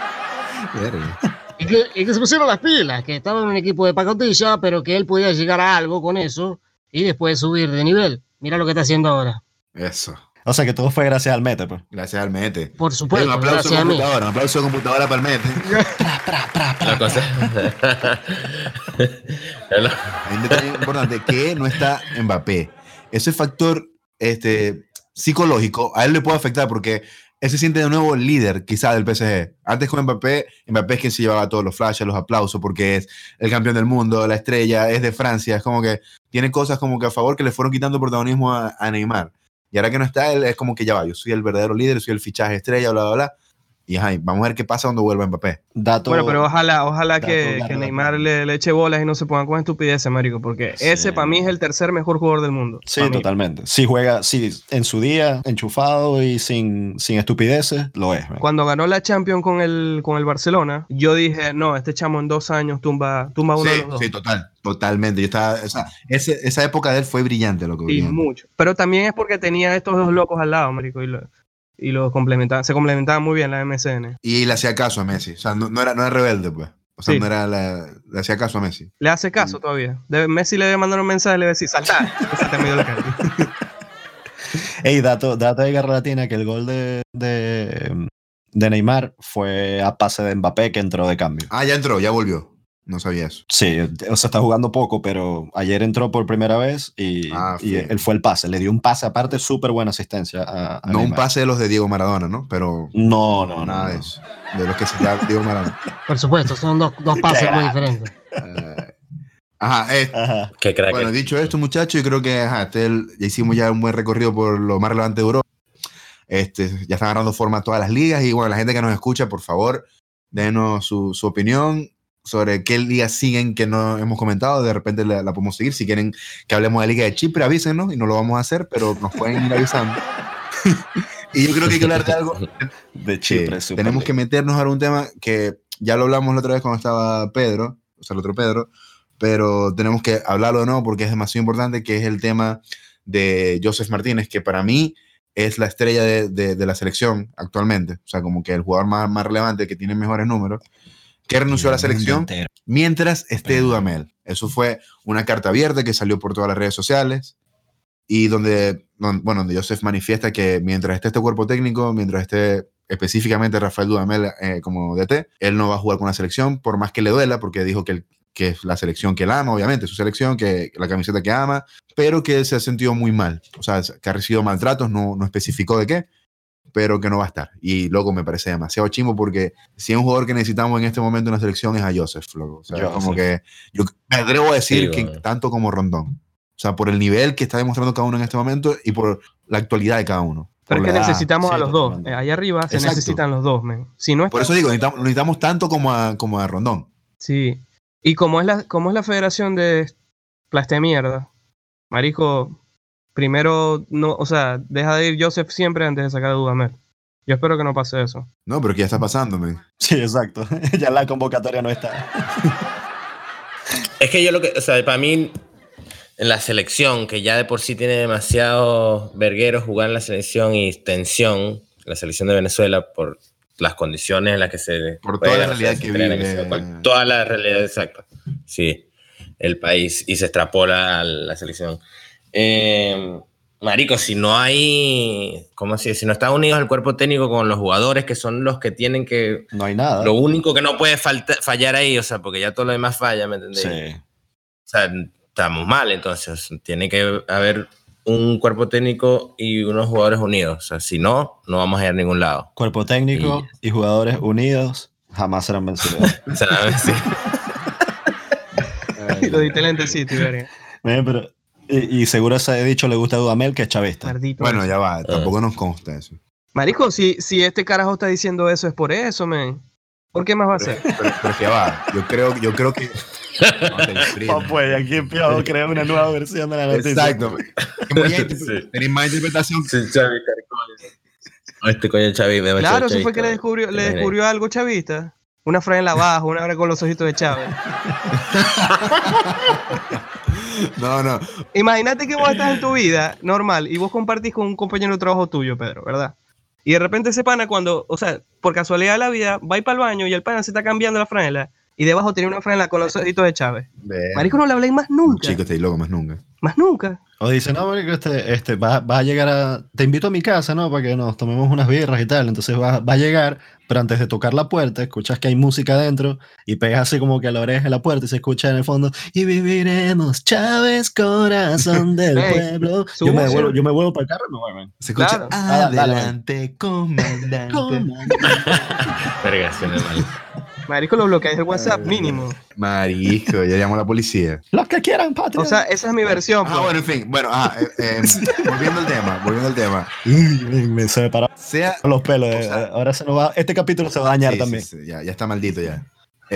Y que, y que se pusieron las pilas, que estaba en un equipo de pacotilla, pero que él podía llegar a algo con eso y después subir de nivel. Mira lo que está haciendo ahora. Eso. O sea que todo fue gracias al Mete, pues. Gracias al Mete. Por supuesto, un aplauso gracias de computadora, un aplauso de computadora para el Mete. La cosa. Hay un detalle importante que no está Mbappé. Ese factor este, psicológico a él le puede afectar porque él se siente de nuevo líder quizá del PSG. Antes con Mbappé, Mbappé es quien se llevaba todos los flashes, los aplausos porque es el campeón del mundo, la estrella, es de Francia, es como que tiene cosas como que a favor que le fueron quitando protagonismo a, a Neymar. Y ahora que no está él, es como que ya va, yo soy el verdadero líder, soy el fichaje estrella, bla, bla, bla. Y ajá, vamos a ver qué pasa cuando vuelva Mbappé. Dato. Bueno, pero ojalá, ojalá dato, que, dato, que. Neymar le, le eche bolas y no se pongan con estupideces, marico, porque Sí. ese para mí es el tercer mejor jugador del mundo. Sí, mí. totalmente. Si juega, si en su día, enchufado y sin, sin estupideces, lo es. man. Cuando ganó la Champions con el, con el Barcelona, yo dije, no, este chamo en dos años tumba, tumba uno de Sí, los dos. sí, total, totalmente. Yo estaba, o sea, ese- esa época de él fue brillante, lo que Y brillante. mucho. Pero también es porque tenía estos dos locos al lado, marico, y, lo, y los complementaban, se complementaban muy bien la MSN. Y le hacía caso a Messi. O sea, no, no era, no era rebelde, pues. O sea, Sí. no era la, le hacía caso a Messi. Le hace caso todavía. Debe- Messi le debe mandar un mensaje y le debe decir, salta. Ese te medio la cara. Ey, dato, dato de Guerra Latina, que el gol de, de, de Neymar fue a pase de Mbappé que entró de cambio. Ah, ya entró, ya volvió. No sabía eso. Sí, o sea, está jugando poco, pero ayer entró por primera vez y, Ah, y él fue el pase. Le dio un pase aparte, súper buena asistencia a, a No un pase de los de Diego Maradona, ¿no? Pero No, no, no. nada no. de eso. De los que se llama Diego Maradona. Por supuesto, son dos, dos pases muy diferentes. Eh, ajá, eh, Ajá. Qué crack. Bueno, dicho esto, muchachos, yo creo que ajá, este, el- ya hicimos ya un buen recorrido por lo más relevante de Europa. Este, ya están agarrando forma todas las ligas y bueno, la gente que nos escucha, por favor, denos su, su opinión sobre qué ligas siguen que no hemos comentado. De repente la, la podemos seguir. Si quieren que hablemos de la Liga de Chipre, avísenos y no lo vamos a hacer, pero nos pueden ir avisando. y yo creo que hay que hablar de algo De que Chipre, Super tenemos que meternos a un tema que ya lo hablamos la otra vez cuando estaba Pedro, o sea, el otro Pedro, pero tenemos que hablarlo de nuevo porque es demasiado importante, que es el tema de Joseph Martínez, que para mí es la estrella de, de- de la selección actualmente, o sea, como que el jugador más, más relevante que tiene mejores números, que renunció a la selección mientras esté. Dudamel. Eso fue una carta abierta que salió por todas las redes sociales y donde, don- bueno, donde Joseph manifiesta que mientras esté este cuerpo técnico, mientras esté específicamente Rafael Dudamel eh, como DT, él no va a jugar con la selección, por más que le duela, porque dijo que, el- que es la selección que él ama, obviamente, su selección, que la camiseta que ama, pero que se ha sentido muy mal, o sea, que ha recibido maltratos, no, no especificó de qué, pero que no va a estar. Y luego me parece demasiado chimbo porque si hay un jugador que necesitamos en este momento en la selección es a Joseph, loco. O sea, Joseph. como que yo me atrevo a decir Sí, que bueno. tanto como Rondón. O sea, por el nivel que está demostrando cada uno en este momento y por la actualidad de cada uno. Pero Por es que edad. necesitamos a los dos. totalmente. Eh, Allá arriba se Exacto. necesitan los dos, men. Si no Por está- eso digo, necesitamos, necesitamos tanto como a, como a Rondón. Sí. Y como es la, como es la federación de plasta de mierda, marico, primero, no, o sea, deja de ir Joseph siempre antes de sacar a Dudamel. Yo espero que no pase eso. No, pero que ya está pasando, men. Sí, exacto. ya la convocatoria no está. Es que yo lo que, o sea, para mí, en la selección, que ya de por sí tiene demasiado verguero jugar en la selección y tensión, la selección de Venezuela, por las condiciones en las que se. Por juega, toda la o sea, realidad que vive. Toda la realidad, exacto. Sí. el país y se extrapola a la selección. Eh, marico, si no hay, ¿cómo así? Si no están unidos el cuerpo técnico con los jugadores, que son los que tienen que... No hay nada. Lo único que no puede falta- fallar ahí, o sea, porque ya todo lo demás falla, ¿me entendés? Sí. O sea, estamos mal, entonces tiene que haber un cuerpo técnico y unos jugadores unidos. O sea, si no, no vamos a ir a ningún lado. Cuerpo técnico y jugadores unidos jamás serán vencidos. O sea, sí. Y lo diste lentecito, verga. Eh, pero- y, y seguro ese dicho le gusta a Dudamel, que es chavista. Maldito. Bueno, ya va, tampoco nos consta eso. Marico, si, si este carajo está diciendo eso es por eso, men. ¿Por qué más va a ser? Pero, pero que va, yo creo, yo creo que... No, pues aquí empiezo a crear una nueva versión de la Exacto. Que voy a interpre- Sí. Tenéis más interpretación. Sí, carcoño. Este coño Xavi me va a Claro, eso fue que le descubrió, ¿Te le descubrió algo chavista. Una franela abajo, una hora con los ojitos de Chávez. No, no. Imagínate que vos estás en tu vida normal y vos compartís con un compañero de trabajo tuyo, Pedro, ¿verdad? Y de repente ese pana cuando, o sea, por casualidad de la vida, va a ir para el baño y el pana se está cambiando la franela y debajo tiene una franela con los ojitos de Chávez. Marico, no le habléis más nunca. Chico, estáis loco más nunca. Más nunca. O dice, no, marico, este, este, va, va a llegar a... Te invito a mi casa, ¿no? Para que nos tomemos unas birras y tal. Entonces va, va a llegar, pero antes de tocar la puerta, escuchas que hay música adentro y pegas así como que a la oreja de la puerta y se escucha en el fondo y viviremos, Chávez, corazón del pueblo. Yo me, devuelvo, yo me vuelvo para el carro y me man. Se escucha Claro. Ah, adelante, comandante. Verga, es malo. Marico, lo bloqueáis del WhatsApp mínimo. Marisco, ya llamó a la policía. Los que quieran, patria. O sea, esa es mi versión. Ah, pues. bueno, en fin. Bueno, ah, eh, eh, volviendo al tema, volviendo al tema. Me, me- se me pararon Sea... los pelos. eh. O sea- Ahora se nos va... Este capítulo se va a dañar Sí, también. sí, sí, ya, ya está maldito ya.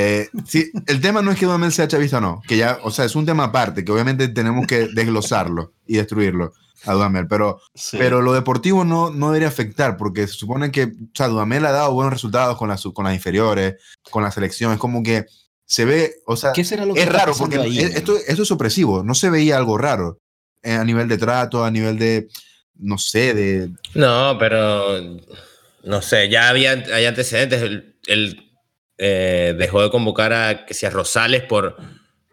Eh, sí, el tema no es que Dudamel sea chavista o no, que ya, o sea, es un tema aparte, que obviamente tenemos que desglosarlo y destruirlo a Dudamel, pero, Sí. pero lo deportivo no, no debería afectar, porque se supone que, o sea, Dudamel ha dado buenos resultados con las, con las inferiores, con la selección, es como que se ve, o sea, ¿Qué será lo que es raro, porque ahí, es- esto, esto es opresivo, no se veía algo raro eh, a nivel de trato, a nivel de, no sé, de... No, pero no sé, ya había hay antecedentes. Él, eh, dejó de convocar a que sea Rosales por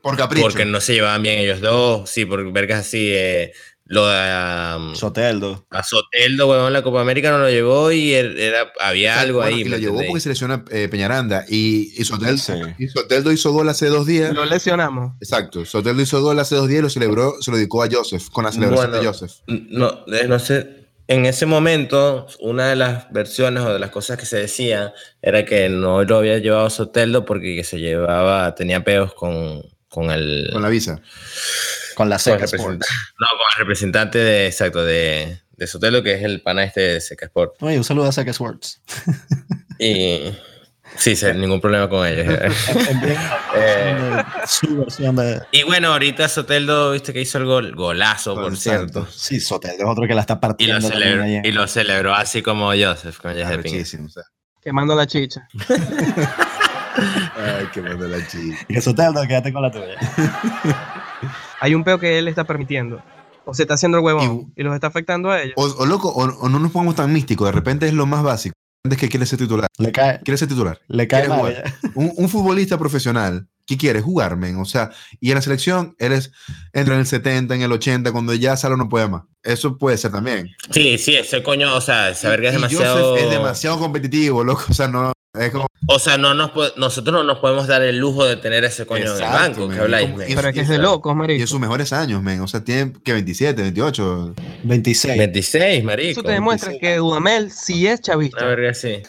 Por capricho. porque no se llevaban bien ellos dos, sí, por vergas así. eh, lo de um, Soteldo. a Soteldo, huevón, la Copa América no lo llevó y él- era, había algo Bueno, ahí. Y ¿me lo llevó porque se lesionó eh, Peñaranda. Y, y, Soteldo, Sí. y Soteldo hizo gol hace dos días. Lo lesionamos. Exacto. Soteldo hizo gol hace dos días y lo celebró, se lo dedicó a Joseph, con la celebración Bueno. de Joseph. No, no sé. En ese momento, una de las versiones o de las cosas que se decía era que no lo había llevado Soteldo porque que se llevaba, tenía peos con, con el, Con la visa. Con la Seca no, con el representante de, exacto, de, de Soteldo, que es el pana este de Seca Sport. Oye, un saludo a Seca Sports. Y sí, sin ningún problema con ellos. Eh, su versión de... y bueno, ahorita Soteldo, viste que hizo el gol, golazo, por Exacto. cierto. Sí, Soteldo es otro que la está Y lo, partiendo. celebró, ahí en- y lo celebró así como Joseph con. Arrechísimo, o sea. Quemando la chicha. Ay, qué manda la chica. Y que Soteldo, quédate con la tuya. Hay un peo que él está permitiendo. O se está haciendo el huevón y, los está afectando a ellos. O, o loco, o, o no nos pongamos tan místicos. De repente es lo más básico. Es que quiere ser titular. Le cae, Quiere ser titular. le cae ¿Quieres mal. jugar? Un, un futbolista profesional, ¿qué quiere? Jugar, men. O sea, y en la selección, eres entra en el 70, en el 80, cuando ya Salo no puede más. Eso puede ser también. Sí, sí, ese coño, o sea, saber que es Y demasiado. Joseph es demasiado competitivo, loco. O sea, no. Es como. O sea, no nos nosotros no nos podemos dar el lujo de tener ese coño Exacto, en el banco, man. que habláis, Como- y- Pero es que es de o sea, locos, Y marico. en sus mejores años, men. O sea, tiene que 27, 28. 26. 26, marico. Eso te demuestra 26. que Dudamel sí es chavista. verga así.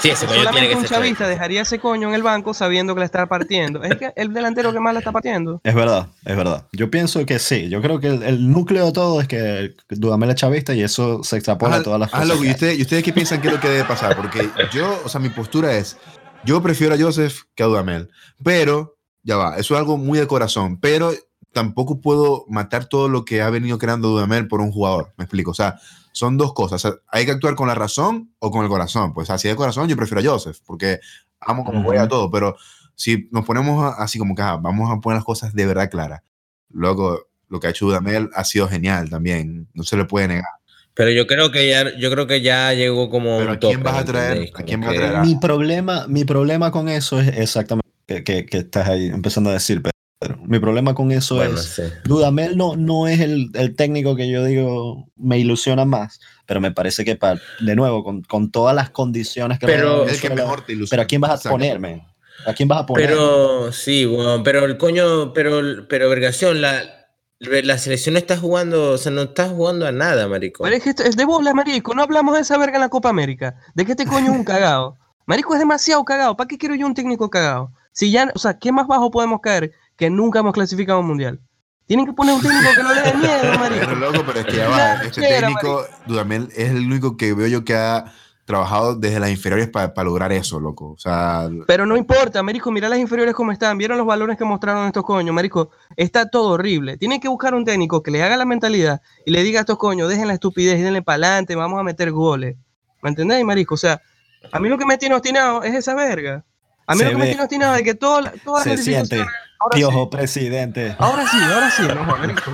Sí, ese coño tiene Solamente que un ser chavista chavista. dejaría ese coño en el banco sabiendo que la está partiendo. Es que el delantero que más la está partiendo. Es verdad, es verdad. Yo pienso que sí. Yo creo que el, el núcleo de todo es que Dudamel es chavista y eso se extrapola a todas las Ah, cosas. loco, ¿y, hay. ustedes, ¿Y ustedes qué piensan que es lo que debe pasar? Porque yo, o sea, mi postura es, yo prefiero a Joseph que a Dudamel, pero, ya va, eso es algo muy de corazón, pero tampoco puedo matar todo lo que ha venido creando Dudamel por un jugador, me explico, o sea, son dos cosas, o sea, hay que actuar con la razón o con el corazón, pues así de corazón yo prefiero a Joseph, porque amo como juega Ujú. todo, pero si nos ponemos así como que ah, vamos a poner las cosas de verdad claras, luego lo que ha hecho Dudamel ha sido genial también, no se le puede negar. Pero yo creo que ya, yo creo que ya llegó como Pero un ¿a quién tope, vas a ¿me traer? ¿A quién vas a traer? Mi problema, mi problema con eso es exactamente que, que, que estás ahí empezando a decir. pero Mi problema con eso Bueno, es, sí. Dudamel no, no es el, el técnico que yo digo me ilusiona más, pero me parece que, para, de nuevo, con, con todas las condiciones que Pero- El que mejor te ilusiona. Pero ¿a quién vas a ponerme? ¿A quién vas a poner? Pero sí, weón, pero el coño, pero, pero Vergación, la, la selección no está jugando, o sea, no está jugando a nada, marico. Pero es que esto es de bola, marico. No hablamos de esa verga en la Copa América. ¿De que este coño es un cagado? Marico es demasiado cagado. ¿Para qué quiero yo un técnico cagado? Si ya, o sea, ¿qué más bajo podemos caer que nunca hemos clasificado a un mundial? Tienen que poner un técnico que no le dé miedo, Pero marico. loco, pero es que ya va. Este técnico, Dudamel, es el único que veo yo que ha trabajado desde las inferiores para lograr eso, loco. O sea, Pero no importa, marico, mira las inferiores como están. ¿Vieron los valores que mostraron estos coños, marico? Está todo horrible. Tienen que buscar un técnico que le haga la mentalidad y le diga a estos coños, dejen la estupidez y denle para adelante, vamos a meter goles. ¿Me entendéis, marico? O sea, a mí lo que me tiene obstinado es esa verga. A mí Se lo que me tiene obstinado es que toda la- todas Se las siente. ahora sí, Piojo, presidente. ahora sí, ahora sí, no, marico.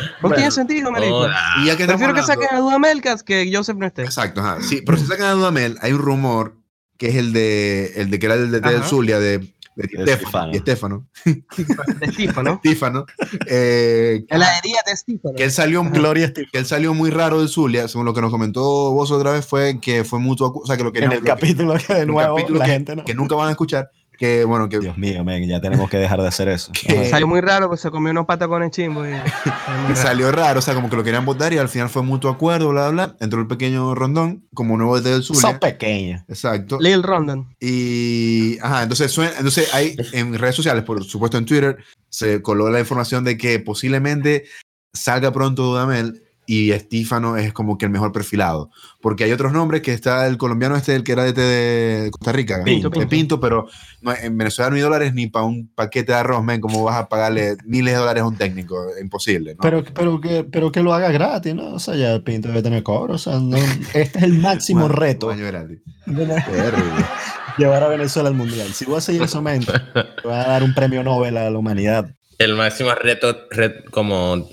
No Bueno, tiene sentido, marico. Y ya que Prefiero que saquen a Dudamelcas que Joseph no esté. Exacto, ajá. Sí, pero si sacan a Dudamel, hay un rumor que es el de el de que era el de, del Ajá. Zulia, de, de, De Estefano, Estefano, De Stífano. Estífano, eh, En la herida de Stífano. que él salió Gloria Estefano. que él salió muy raro del Zulia, según lo que nos comentó vos otra vez, fue que fue mutuo, o sea, que lo En querían, el lo que- capítulo que de un nuevo capítulo la que, gente no. que nunca van a escuchar, que bueno, que Dios mío, ya tenemos que dejar de hacer eso. Que-. Salió muy raro, pues se comió unos patacones chimbos. Y... salió raro, o sea, como que lo querían votar y al final fue mutuo acuerdo, bla, bla, bla. Entró el pequeño Rondón como nuevo DT del Son Zulia. pequeños. Exacto. Lil Rondon. Y, ajá, entonces, suena- entonces hay en redes sociales, por supuesto en Twitter, se coló la información de que posiblemente salga pronto Dudamel y Estífano es como que el mejor perfilado. Porque hay otros nombres que está el colombiano este, el que era DT de Costa Rica, Pinto, de Pinto, pero no, en Venezuela no hay dólares ni para un paquete de arroz, men, ¿cómo vas a pagarle miles de dólares a un técnico? Imposible, ¿no? Pero, pero, que, pero que lo haga gratis, ¿no? O sea, ya el Pinto debe tener cobro. O sea, no- este es el máximo Bueno, reto. un año gratis. de Terrible. llevar a Venezuela al mundial. Si vos seguís eso, men, te va a dar un premio Nobel a la humanidad. El máximo reto ret- como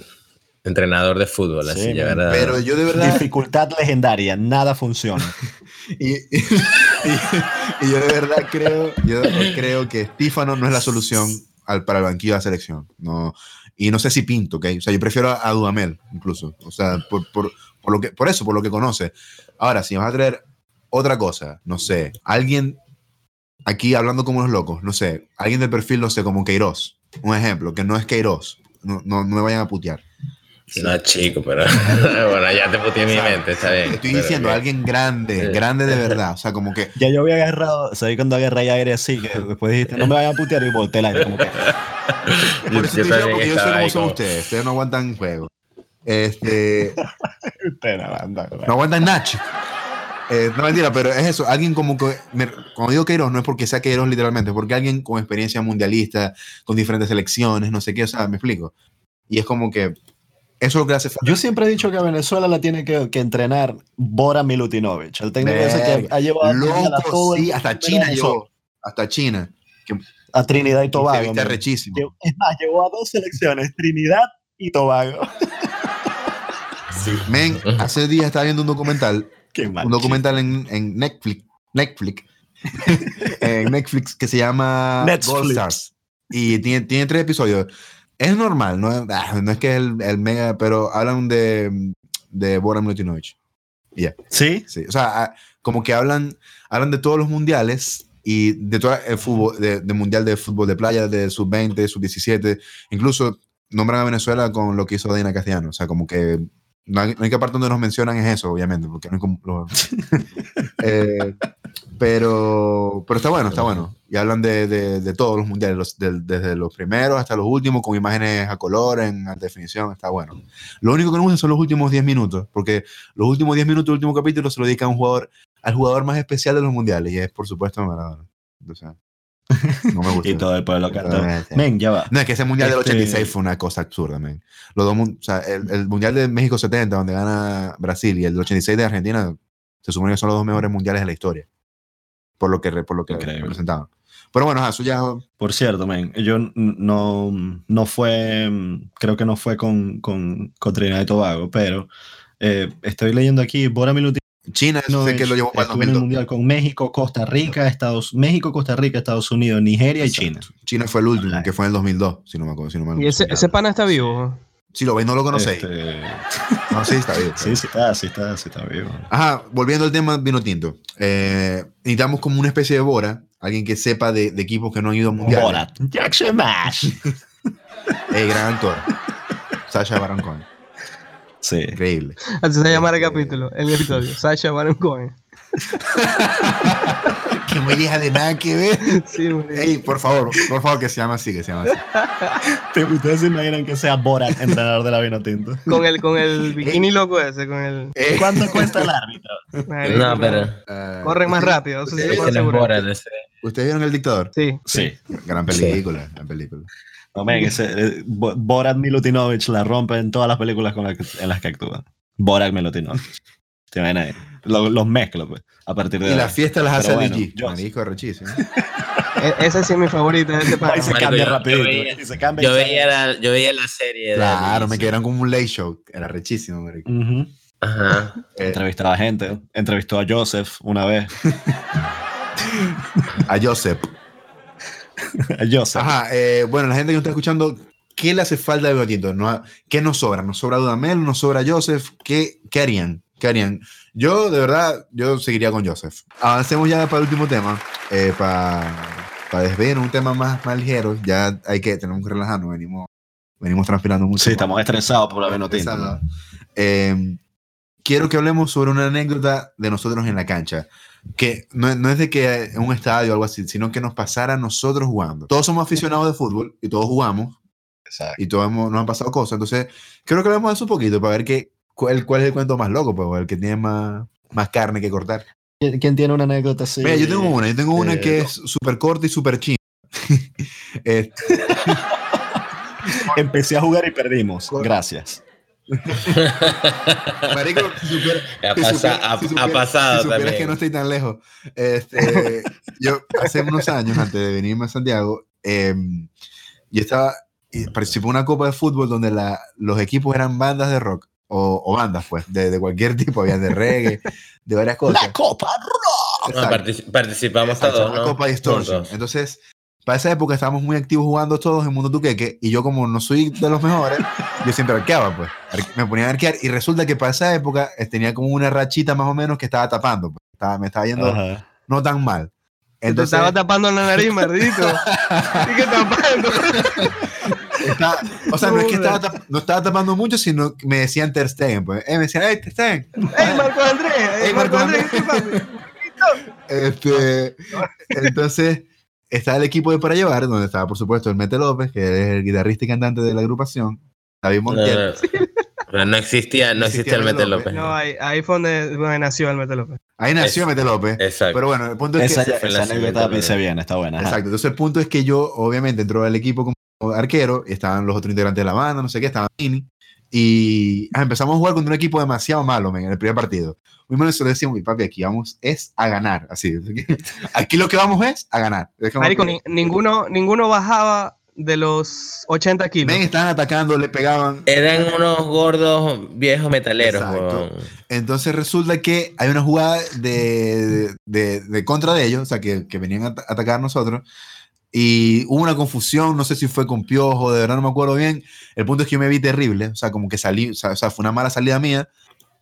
entrenador de fútbol, Sí, así man. llegar a- Pero yo de verdad, Dificultad legendaria, nada funciona. y, y- y- y yo de verdad creo, yo creo que Estífano no es la solución al, para el banquillo de la selección. No, y no sé si Pinto, ¿ok? O sea, yo prefiero a, a Dudamel, incluso. O sea, por, por, por lo que, por eso, por lo que conoce. Ahora, si vas a traer otra cosa, no sé, alguien aquí hablando como unos locos, no sé, alguien del perfil, no sé, como Queiroz, un ejemplo, que no es Queiroz, no, no, no me vayan a putear. No, chico, pero bueno, ya te puteé mi Exacto. mente, está bien. Estoy pero diciendo, bien. alguien grande, Sí. grande de verdad, o sea, como que Ya yo había agarrado, ¿sabes cuando agarré aire así? Que después dijiste, no me vayan a putear y volteé el aire. Como que, Por eso Yo porque yo sé cómo son como- ustedes. Ustedes no aguantan juego. Este, "Usted no anda, no aguantan Nacho. Eh, no mentira, pero es eso. Alguien como que. me- cuando digo Queiroz, no es porque sea Queiroz literalmente, porque alguien con experiencia mundialista, con diferentes selecciones, no sé qué, o sea, me explico. Y es como que. Eso es lo que hace falta. Yo siempre he dicho que a Venezuela la tiene que, que entrenar Bora Milutinovic, el técnico ese que ha llevado a todo sí, hasta China llegó. Hasta China. A Trinidad y Tobago. se viste man. arrechísimo. Lle- Es más, llegó a dos selecciones, Trinidad y Tobago. Men, hace días estaba viendo un documental Qué mal. un documental en, en Netflix, Netflix, en Netflix que se llama Netflix. Gold Stars y tiene, tiene tres episodios. Es normal, no, es- ah, no es que es el, el mega, pero hablan de, de Boran Milutinovic. ¿Sí? Sí, o sea, ah, como que hablan, hablan de todos los mundiales y de todo el fútbol, de, de mundial de fútbol de playa, de sub-20, sub-17, incluso nombran a Venezuela con lo que hizo Dina Castellano, o sea, como que no hay, no hay que parte donde nos mencionan es eso, obviamente, porque no hay como... lo- Eh, pero, pero está bueno, está bueno. Y hablan de, de, de todos los mundiales, los- del- desde los primeros hasta los últimos, con imágenes a color, en alta definición, está bueno. Lo único que no gusta son los últimos 10 minutos, porque los últimos 10 minutos del último capítulo se lo dedica a un jugador, al jugador más especial de los mundiales, y es por supuesto Maradona. Sea, no me gusta. Y todo el pueblo cantó. Men, ya va. No, es que ese mundial Este- del 86 fue una cosa absurda, man. Los dos, mun- o sea, el, el mundial de México 70, donde gana Brasil, y el del 86 de Argentina, se supone que son los dos mejores mundiales de la historia. Por lo que, por lo que Increíble. representaban. Pero bueno, eso ya. Por cierto, men, yo no, no fue, mm, creo que no fue con, con, con Trinidad y Tobago, pero eh, estoy leyendo aquí, Bora Milutinovic China sé que lo llevó para el en el 2002. mundial con México, Costa Rica, Estados México, Costa Rica, Estados Unidos, Nigeria y China. Exacto. China fue el último, Online. que fue en el 2002, si no me acuerdo. Si no me Y ese, ese pana está vivo. Si lo veis, no lo conocéis. Este, No, sí, está bien. sí, sí está, sí está, sí está vivo. Ajá, volviendo al tema vino tinto. Eh, necesitamos como una especie de Bora, alguien que sepa de, de equipos que no han ido a mundial. Borat. Jackson Mash. Eh, gran actor. Sasha Baron Cohen. Sí. Increíble. Así se llama el capítulo, el episodio. Sasha Baron Cohen. Que muy hija de nada que ver. Sí. Ey, por favor, por favor, que se llama así, que se llama así. ¿Te- ¿Ustedes se imaginan que sea Borat, entrenador de la vino tinto? Con el, con el bikini loco ese, con el. Eh, ¿Cuánto cuesta el árbitro? No, pero. eh, Corre más rápido, eso sí asegurar. Ese- ¿Ustedes vieron El Dictador? Sí. Sí. Gran película, gran película. No, men, ese, eh, Bo- Borat Milutinovich la rompe en todas las películas con las que- en las que actúa. Borat Milutinovich. Te imaginas Los mezclo, pues, a partir de Y las fiestas las hace bueno, G. yo- Marico, rechísimo. E- ese sí es mi favorito, ese pana. Ahí se Marico, cambia yo- rapidito. yo veía- y se cambia Yo y veía, la, yo veía la serie. de Claro, me quedaron como un late show. Era rechísimo, marico. Ajá. Eh, Entrevistaba gente. Entrevistó a Joseph una vez. a Joseph. A Joseph. Ajá, eh, bueno, la gente que nos está escuchando, ¿qué le hace falta de Binotinto? ¿No, ¿Qué nos sobra? ¿Nos sobra Dudamel? ¿Nos sobra Joseph? ¿Qué, ¿Qué harían? ¿Qué harían? Yo, de verdad, yo seguiría con Joseph. Avancemos ya para el último tema, eh, para para desver un tema más, más ligero. Ya hay que, tenemos que relajarnos, venimos, venimos transpirando mucho. Sí, estamos estresados por la. Estresado. Eh, quiero que hablemos sobre una anécdota de nosotros en la cancha. Que no, no es de que en un estadio o algo así, sino que nos pasara a nosotros jugando. Todos somos aficionados de fútbol y todos jugamos Exacto. y todos hemos- nos han pasado cosas. Entonces, creo que hablemos de eso un poquito para ver qué, cuál, cuál es el cuento más loco, pues, el que tiene más, más carne que cortar. ¿Quién, tiene una anécdota así? Mira, yo tengo una, yo tengo una eh, que es súper corta y súper china. Este, Empecé a jugar y perdimos. Gracias. marico, si supiera- Ha, pasa- ha- pasado si también. que no estoy tan lejos. Este, yo hace unos años, antes de venirme a Santiago, eh, yo estaba, y participé en una copa de fútbol donde la, los equipos eran bandas de rock, o, o bandas, pues, de, de cualquier tipo, había de reggae, de varias cosas. La Copa Rock. No, Exacto. partici- participamos Exacto, todos, una ¿no? Copa Distortion. Juntos. Entonces, para esa época estábamos muy activos jugando todos en Mundo Tuqueque y yo como no soy de los mejores, yo siempre arqueaba, pues. Me ponía a arquear y resulta que para esa época eh, tenía como una rachita más o menos que estaba tapando. pues. Estaba, me estaba yendo Ajá. no tan mal. Te Entonces, estaba tapando la nariz, maldito. Sigue tapando. Estaba- o sea, no es que estaba, tap- no estaba tapando mucho, sino que me decían Ter Stegen, pues. Eh, me decían, hey, Ter Stegen. ¡Ey, Marco Andrés! ¡Ey, Ey, Marco Andrés! Este, entonces, estaba el equipo de para llevar, donde estaba, por supuesto, el Mete López, que es el guitarrista y cantante de la agrupación, David Montiel. No, pero no existía, no No existía el existía Mete López. López. No, ahí, ahí fue donde, donde nació el Mete López. Ahí nació Es- Mete López. Exacto. Pero bueno, el punto es Esa, que. esa anécdota bien, está buena. ajá. Exacto. Entonces el punto es que yo, obviamente, entró al equipo como arquero, estaban los otros integrantes de la banda, no sé qué, estaban Mini. Y ah, empezamos a jugar contra un equipo demasiado malo, men, en el primer partido. Muy malo, eso le decíamos, "Mi papi, aquí vamos es a ganar. Así. Aquí lo que vamos es a ganar. Es Marico, ni- ninguno, ninguno bajaba de los 80 kilos. men, estaban atacando, le pegaban. Eran unos gordos viejos metaleros. Exacto. Entonces resulta que hay una jugada de, de, de contra de ellos, o sea, que, que venían a at- atacar a nosotros. Y hubo una confusión, no sé si fue con piojo, de verdad no me acuerdo bien. El punto es que yo me vi terrible, o sea, como que salí, o sea, fue una mala salida mía.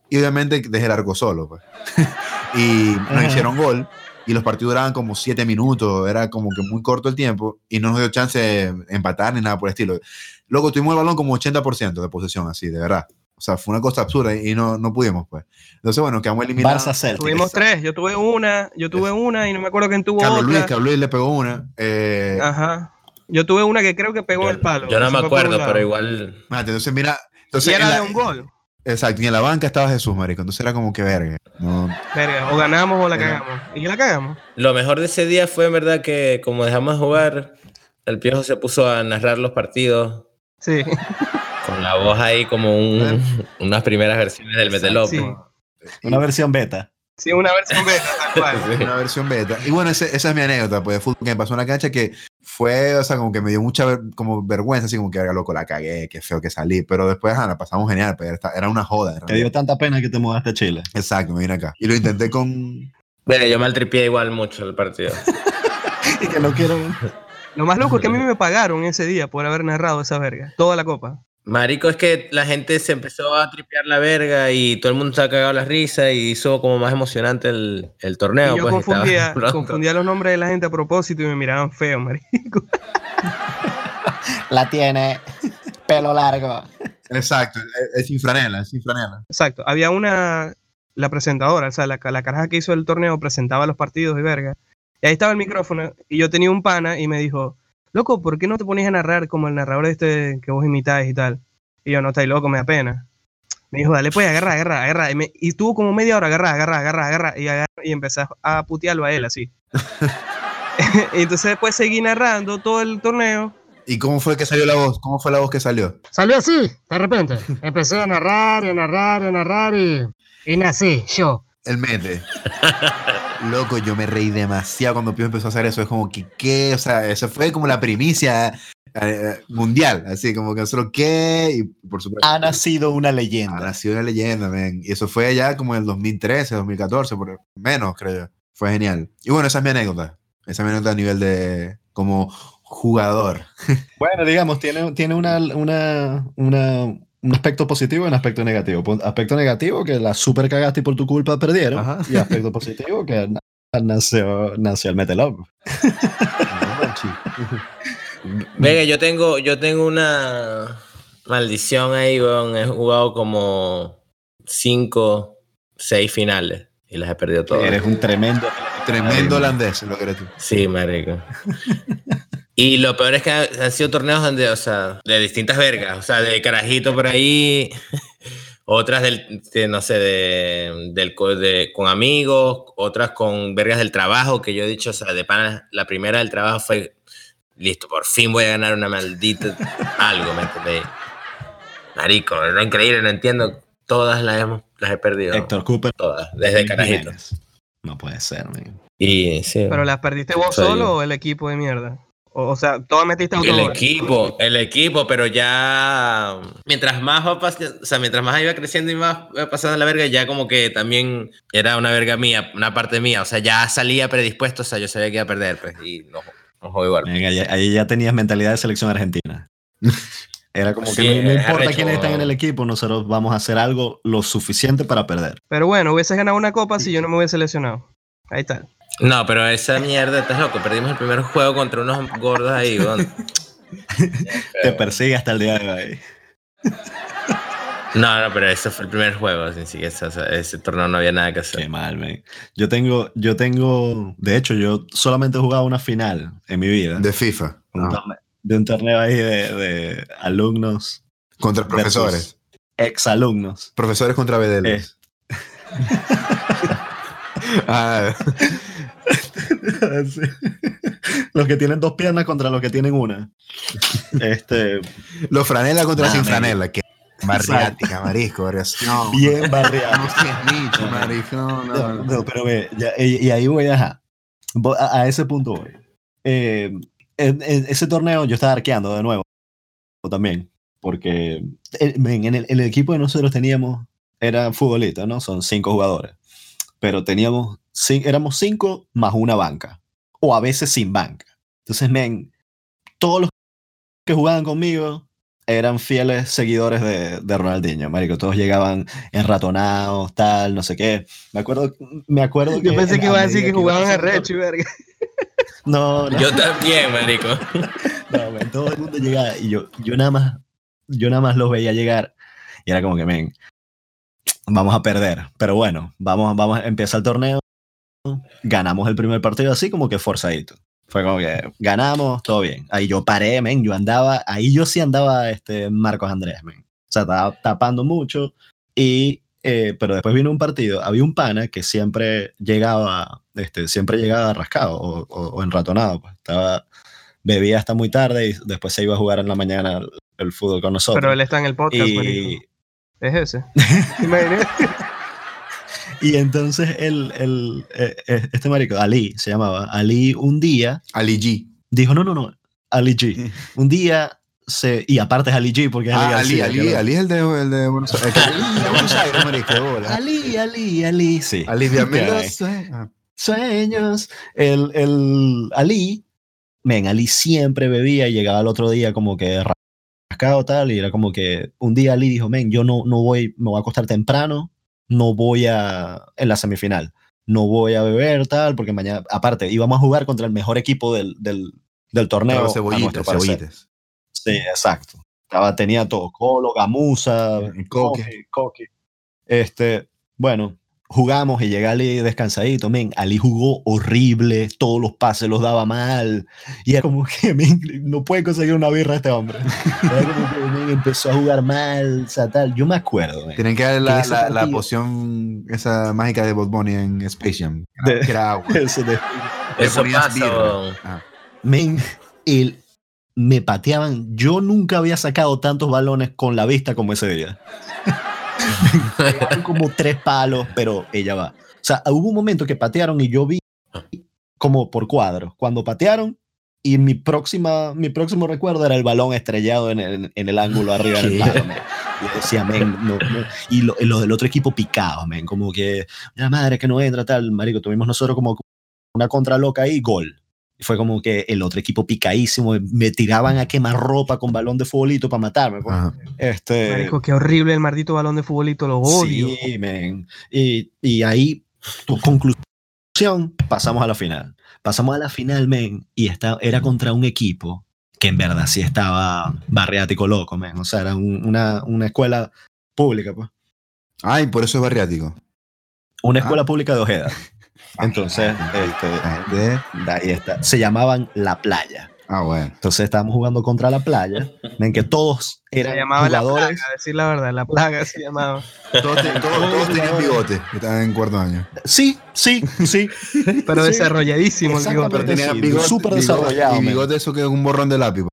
Y obviamente dejé el arco solo, pues. y nos hicieron gol. Y los partidos duraban como siete minutos, era como que muy corto el tiempo. Y no nos dio chance de empatar ni nada por el estilo. Luego tuvimos el balón como 80% de posesión, así, de verdad. O sea, fue una cosa absurda y no, no pudimos, pues. Entonces, bueno, quedamos eliminados. Barça Celtic. Tuvimos tres. Yo tuve una, yo tuve una y no me acuerdo quién tuvo Carlos otra. Luis, Carlos Luis le pegó una. Eh, Ajá. Yo tuve una que creo que pegó el palo. Yo no me acuerdo, pero igual. mate, entonces, mira. Y Entonces, en era la- de un gol. Exacto, y en la banca estaba Jesús, marico. Entonces era como que verga. No, Verga, o ganamos o la cagamos. ¿Y la cagamos? Lo mejor de ese día fue en verdad que como dejamos de jugar, el piojo se puso a narrar los partidos Sí. con la voz ahí como un- unas primeras versiones del Mete López. Sí. Una versión beta. Sí, una versión beta, tal cual. una versión beta. Y bueno, ese- esa es mi anécdota, pues, de fútbol que me pasó en la cancha que fue, o sea, como que me dio mucha ver- como vergüenza, así como que era loco, la cagué, qué feo que salí, pero después ah, la pasamos genial, pero era, era una joda. en Te dio tanta pena que te mudaste a Chile. Exacto, me vine acá. Y lo intenté con... Bueno, yo maltripié igual mucho el partido. Y que no quiero. Lo más loco es que a mí me pagaron ese día por haber narrado esa verga. Toda la copa. Marico, es que la gente se empezó a tripear la verga y todo el mundo se ha cagado la risa y hizo como más emocionante el, el torneo. y yo pues, confundía, confundía los nombres de la gente a propósito y me miraban feo, marico. La tiene. Pelo largo. Exacto, es, es sin franela, es sin franela. Exacto. Había una, la presentadora, o sea, la, la caraja que hizo el torneo presentaba los partidos y verga. Y ahí estaba el micrófono y yo tenía un pana y me dijo, loco, ¿por qué no te ponías a narrar como el narrador este que vos imitáis y tal? Y yo, no, estáis loco, me da pena. Me dijo, dale pues, agarra, agarra, agarra. Y, me- y estuvo como media hora, agarra, agarra, agarra, agarra. Y, agarra, y empecé a putearlo a él así. y entonces después seguí narrando todo el torneo. ¿Y cómo fue que salió la voz? ¿Cómo fue la voz que salió? Salió así, de repente. Empecé a narrar y a narrar y a narrar y, y nací yo. El mete. Loco, yo me reí demasiado cuando Pío empezó a hacer eso. Es como que, ¿qué? O sea, eso fue como la primicia eh, mundial. Así como que nosotros, ¿qué? Y por supuesto. Ha nacido una Ha leyenda. nacido una leyenda, man. Y eso fue ya como en el 2013, 2014, por menos, creo yo. Fue genial. Y bueno, esa es mi anécdota. Esa es mi anécdota a nivel de como jugador. Bueno, digamos, tiene, tiene una, una, una- un aspecto positivo y un aspecto negativo. Pu- Aspecto negativo, que la super cagaste y por tu culpa perdieron. Ajá. Y aspecto positivo, que na- nació, nació el meteloco. Venga, yo tengo, yo tengo una maldición ahí, weón. He jugado como cinco, seis finales y las he perdido todas. Eres un tremendo. Tremendo holandés, lo que eres tú. Sí, marico. Y lo peor es que ha- han sido torneos donde, o sea, de distintas vergas, o sea, de carajito por ahí, otras del, de, no sé, de, del, co- de- con amigos, otras con vergas del trabajo, que yo he dicho, o sea, de pana, la primera del trabajo fue, listo, por fin voy a ganar una maldita algo, ¿me entendéis? Marico, era increíble, no entiendo, todas las, hemos, las he perdido, Héctor Cooper. todas, desde carajito. No puede ser, man. Y sí. Pero las perdiste vos Soy solo yo. o el equipo de mierda. O, o sea, todas metiste El autogol. equipo, el equipo, pero ya mientras más o sea, mientras más iba creciendo y más iba pasando la verga, ya como que también era una verga mía, una parte mía, o sea, ya salía predispuesto, o sea, yo sabía que iba a perder, pues, y no, no juego igual. Venga, ya- ahí ya tenías mentalidad de selección argentina. Era como Sí, que no, no importa arrecho. quiénes están en el equipo, nosotros vamos a hacer algo lo suficiente para perder. Pero bueno, hubieses ganado una copa si yo no me hubiese lesionado. Ahí está. No, pero esa mierda, estás loco, perdimos el primer juego contra unos gordos ahí, weón. Te persigue hasta el día de hoy. No, no, pero ese fue el primer juego, así que ese, ese torneo no había nada que hacer. Qué mal, man. Yo tengo, yo tengo, de hecho, yo solamente he jugado una final en mi vida. De FIFA. un torneo- de un torneo ahí de, de alumnos, Contra profesores. exalumnos. Profesores contra bedelos. Ah, Sí. los que tienen dos piernas contra los que tienen una. Este, los franela contra sin man. franela. Que barriática, marisco, variación. bien barriado. No seas nicho, marisco. No, no, No, pero ve, ya- y, y ahí voy. Vo- a, a ese punto voy. Eh, en, en ese torneo yo estaba arqueando de nuevo también, porque eh, ven, en el, en el equipo que nosotros teníamos era futbolista, ¿no? Son cinco jugadores, pero teníamos, cin- éramos cinco más una banca, o a veces sin banca. Entonces, men, todos los que jugaban conmigo eran fieles seguidores de, de Ronaldinho, marico. Todos llegaban enratonados, tal, no sé qué. Me acuerdo, me acuerdo que... Yo pensé que iba a decir que jugaban a y verga. No, no, Yo también, marico. no, men, todo el mundo llegaba y yo, yo nada más, yo nada más los veía llegar y era como que, men, vamos a perder. Pero bueno, vamos, vamos, empieza el torneo, ganamos el primer partido así como que forzadito. Fue como que ganamos, todo bien. Ahí yo paré, men, yo andaba, ahí yo sí andaba este Marcos Andrés, men. O sea, estaba tapando mucho y, eh, pero después vino un partido, había un pana que siempre llegaba, este, siempre llegaba rascado o, o- o enratonado, pues. Estaba, bebía hasta muy tarde y después se iba a jugar en la mañana el, el fútbol con nosotros. Pero él está en el podcast, y. Es ese. Y entonces el, el, eh, eh, este marico, Ali se llamaba, Ali un día Ali G. dijo, no, no, no, Ali G. Un día se. Y aparte es Ali G, porque es Ali Ah, Ali, García, Ali, Ali es el de, el de Buenos Aires. Ali, de Buenos Aires, marico, de bola. Ali, Ali, Ali. Sí. Aliviame Ok. los ah. Sueños. El, el Ali, men, Ali siempre bebía y llegaba el otro día como que rascado tal. Y era como que un día Ali dijo, men, yo no, no voy, me voy a acostar temprano, no voy a. en la semifinal. No voy a beber tal, porque mañana, aparte, íbamos a jugar contra el mejor equipo del, del, del torneo. Claro, cebollitas. Sí, exacto. Estaba, tenía todo, Colo, Gamusa, Coque. Coque, Coque. Este, bueno, jugamos y llega Ali descansadito, men. Ali jugó horrible, todos los pases los daba mal. Y era como que, men, no puede conseguir una birra este hombre. Era como que, men, empezó a jugar mal, o sea, tal. Yo me acuerdo, men. Tienen que dar la, la, poción, esa mágica de Bob Bunny en Space Jam. De- Que era agua. Eso de- Eso pasa. Ah. Men, el, me pateaban. Yo nunca había sacado tantos balones con la vista como ese día. Como tres palos, pero ella va. O sea, hubo un momento que patearon y yo vi como por cuadros. Cuando patearon, y mi, próxima, mi próximo recuerdo era el balón estrellado en el, en el ángulo arriba del palo. Y decía, men, no, no. Y lo, lo del otro equipo picaba, men, como que, la madre que no entra, tal, marico, tuvimos nosotros como una contra loca ahí, gol. Fue como que el otro equipo picadísimo, me tiraban a quemar ropa con balón de futbolito para matarme. pues. Ajá. Este, Marico, qué horrible el maldito balón de futbolito, lo odio. Sí, men. Y, y ahí, tu conclusión, pasamos a la final. Pasamos a la final, men, y esta, era contra un equipo que en verdad sí estaba barriático loco, men. O sea, era un- una, una escuela pública, pues. Ay, por eso es barriático. Una Ah. escuela pública de Ojeda. Entonces, este, Ah, de- de ahí está. Se llamaban La Playa. ah, bueno. Entonces estábamos jugando contra La Playa, en que todos eran Se llamaba la jugadores. plaga, a decir la verdad, la plaga se llamaba. Todos, todos- todos tenían bigote. Estaban en cuarto año. Sí, sí, sí. Pero Sí, desarrolladísimo el bigote. Pero tenían bigote, súper desarrollado, Y bigote eso que es un borrón de lápiz.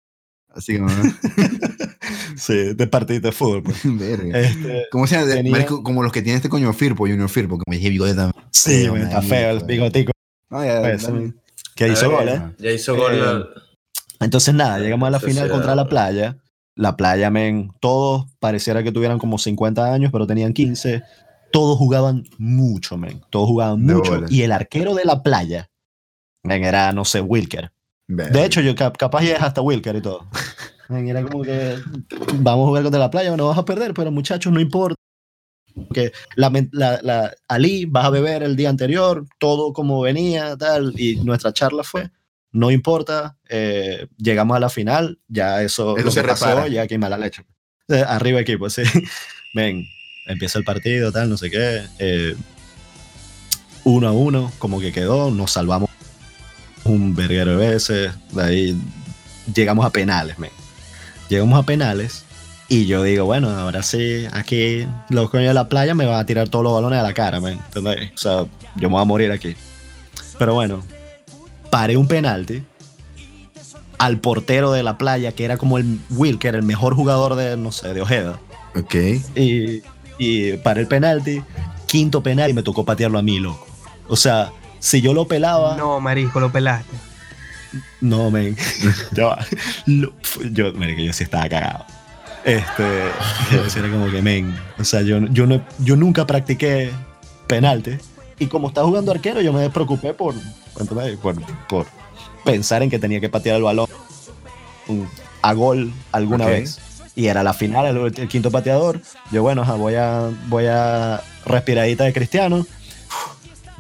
Así que, ¿no? Sí, de partido de fútbol. pues. Verga. Este, ¿Cómo se llama? De- tenía- marico, como los que tiene este coño Firpo, Junior Firpo, como dije bigote también. sí, está feo el pues. bigotico. Ah, ya, Pues, que hizo ver, gol, ¿eh? Ya hizo gol. Eh, la- Entonces, nada, llegamos a la final contra la playa. La playa, men, todos pareciera que tuvieran como 50 años, pero tenían 15. Todos jugaban mucho, men. Todos jugaban mucho. Y el arquero de la playa, men, era, no sé, Wilker. De hecho, yo cap- capaz ya es hasta Wilker y todo. Era como que vamos a jugar contra la playa, bueno, vas a perder, pero muchachos, no importa. Que la, men- la, la- Ali, vas a beber el día anterior, todo como venía, tal, y nuestra charla fue, no importa, eh, llegamos a la final, ya eso, Eso lo se que pasó, repara. ya aquí mala leche. Eh, arriba equipo, sí. Ven, empieza el partido, tal, no sé qué. eh, uno a uno, como que quedó, nos salvamos un verguero de veces, de ahí llegamos a penales, men. Llegamos a penales y yo digo, bueno, ahora sí, aquí los coños de la playa me van a tirar todos los balones a la cara, men. ¿entendés? O sea, yo me voy a morir aquí. Pero bueno, paré un penalti al portero de la playa, que era como el Will, que era el mejor jugador de, no sé, de Ojeda. Ok. Y, y paré el penalti, quinto penalti, y me tocó patearlo a mí, loco. O sea, si yo lo pelaba... No, marico, lo pelaste. No, men. yo, lo- yo, yo sí estaba cagado. Este, yo era como que, men. O sea, yo, yo, no, yo nunca practiqué penalti. Y como estaba jugando arquero, yo me despreocupé por, por, por pensar en que tenía que patear el balón mm, a gol alguna vez. Y era la final, el, el quinto pateador. Yo, bueno, voy a, voy a respiradita de cristiano.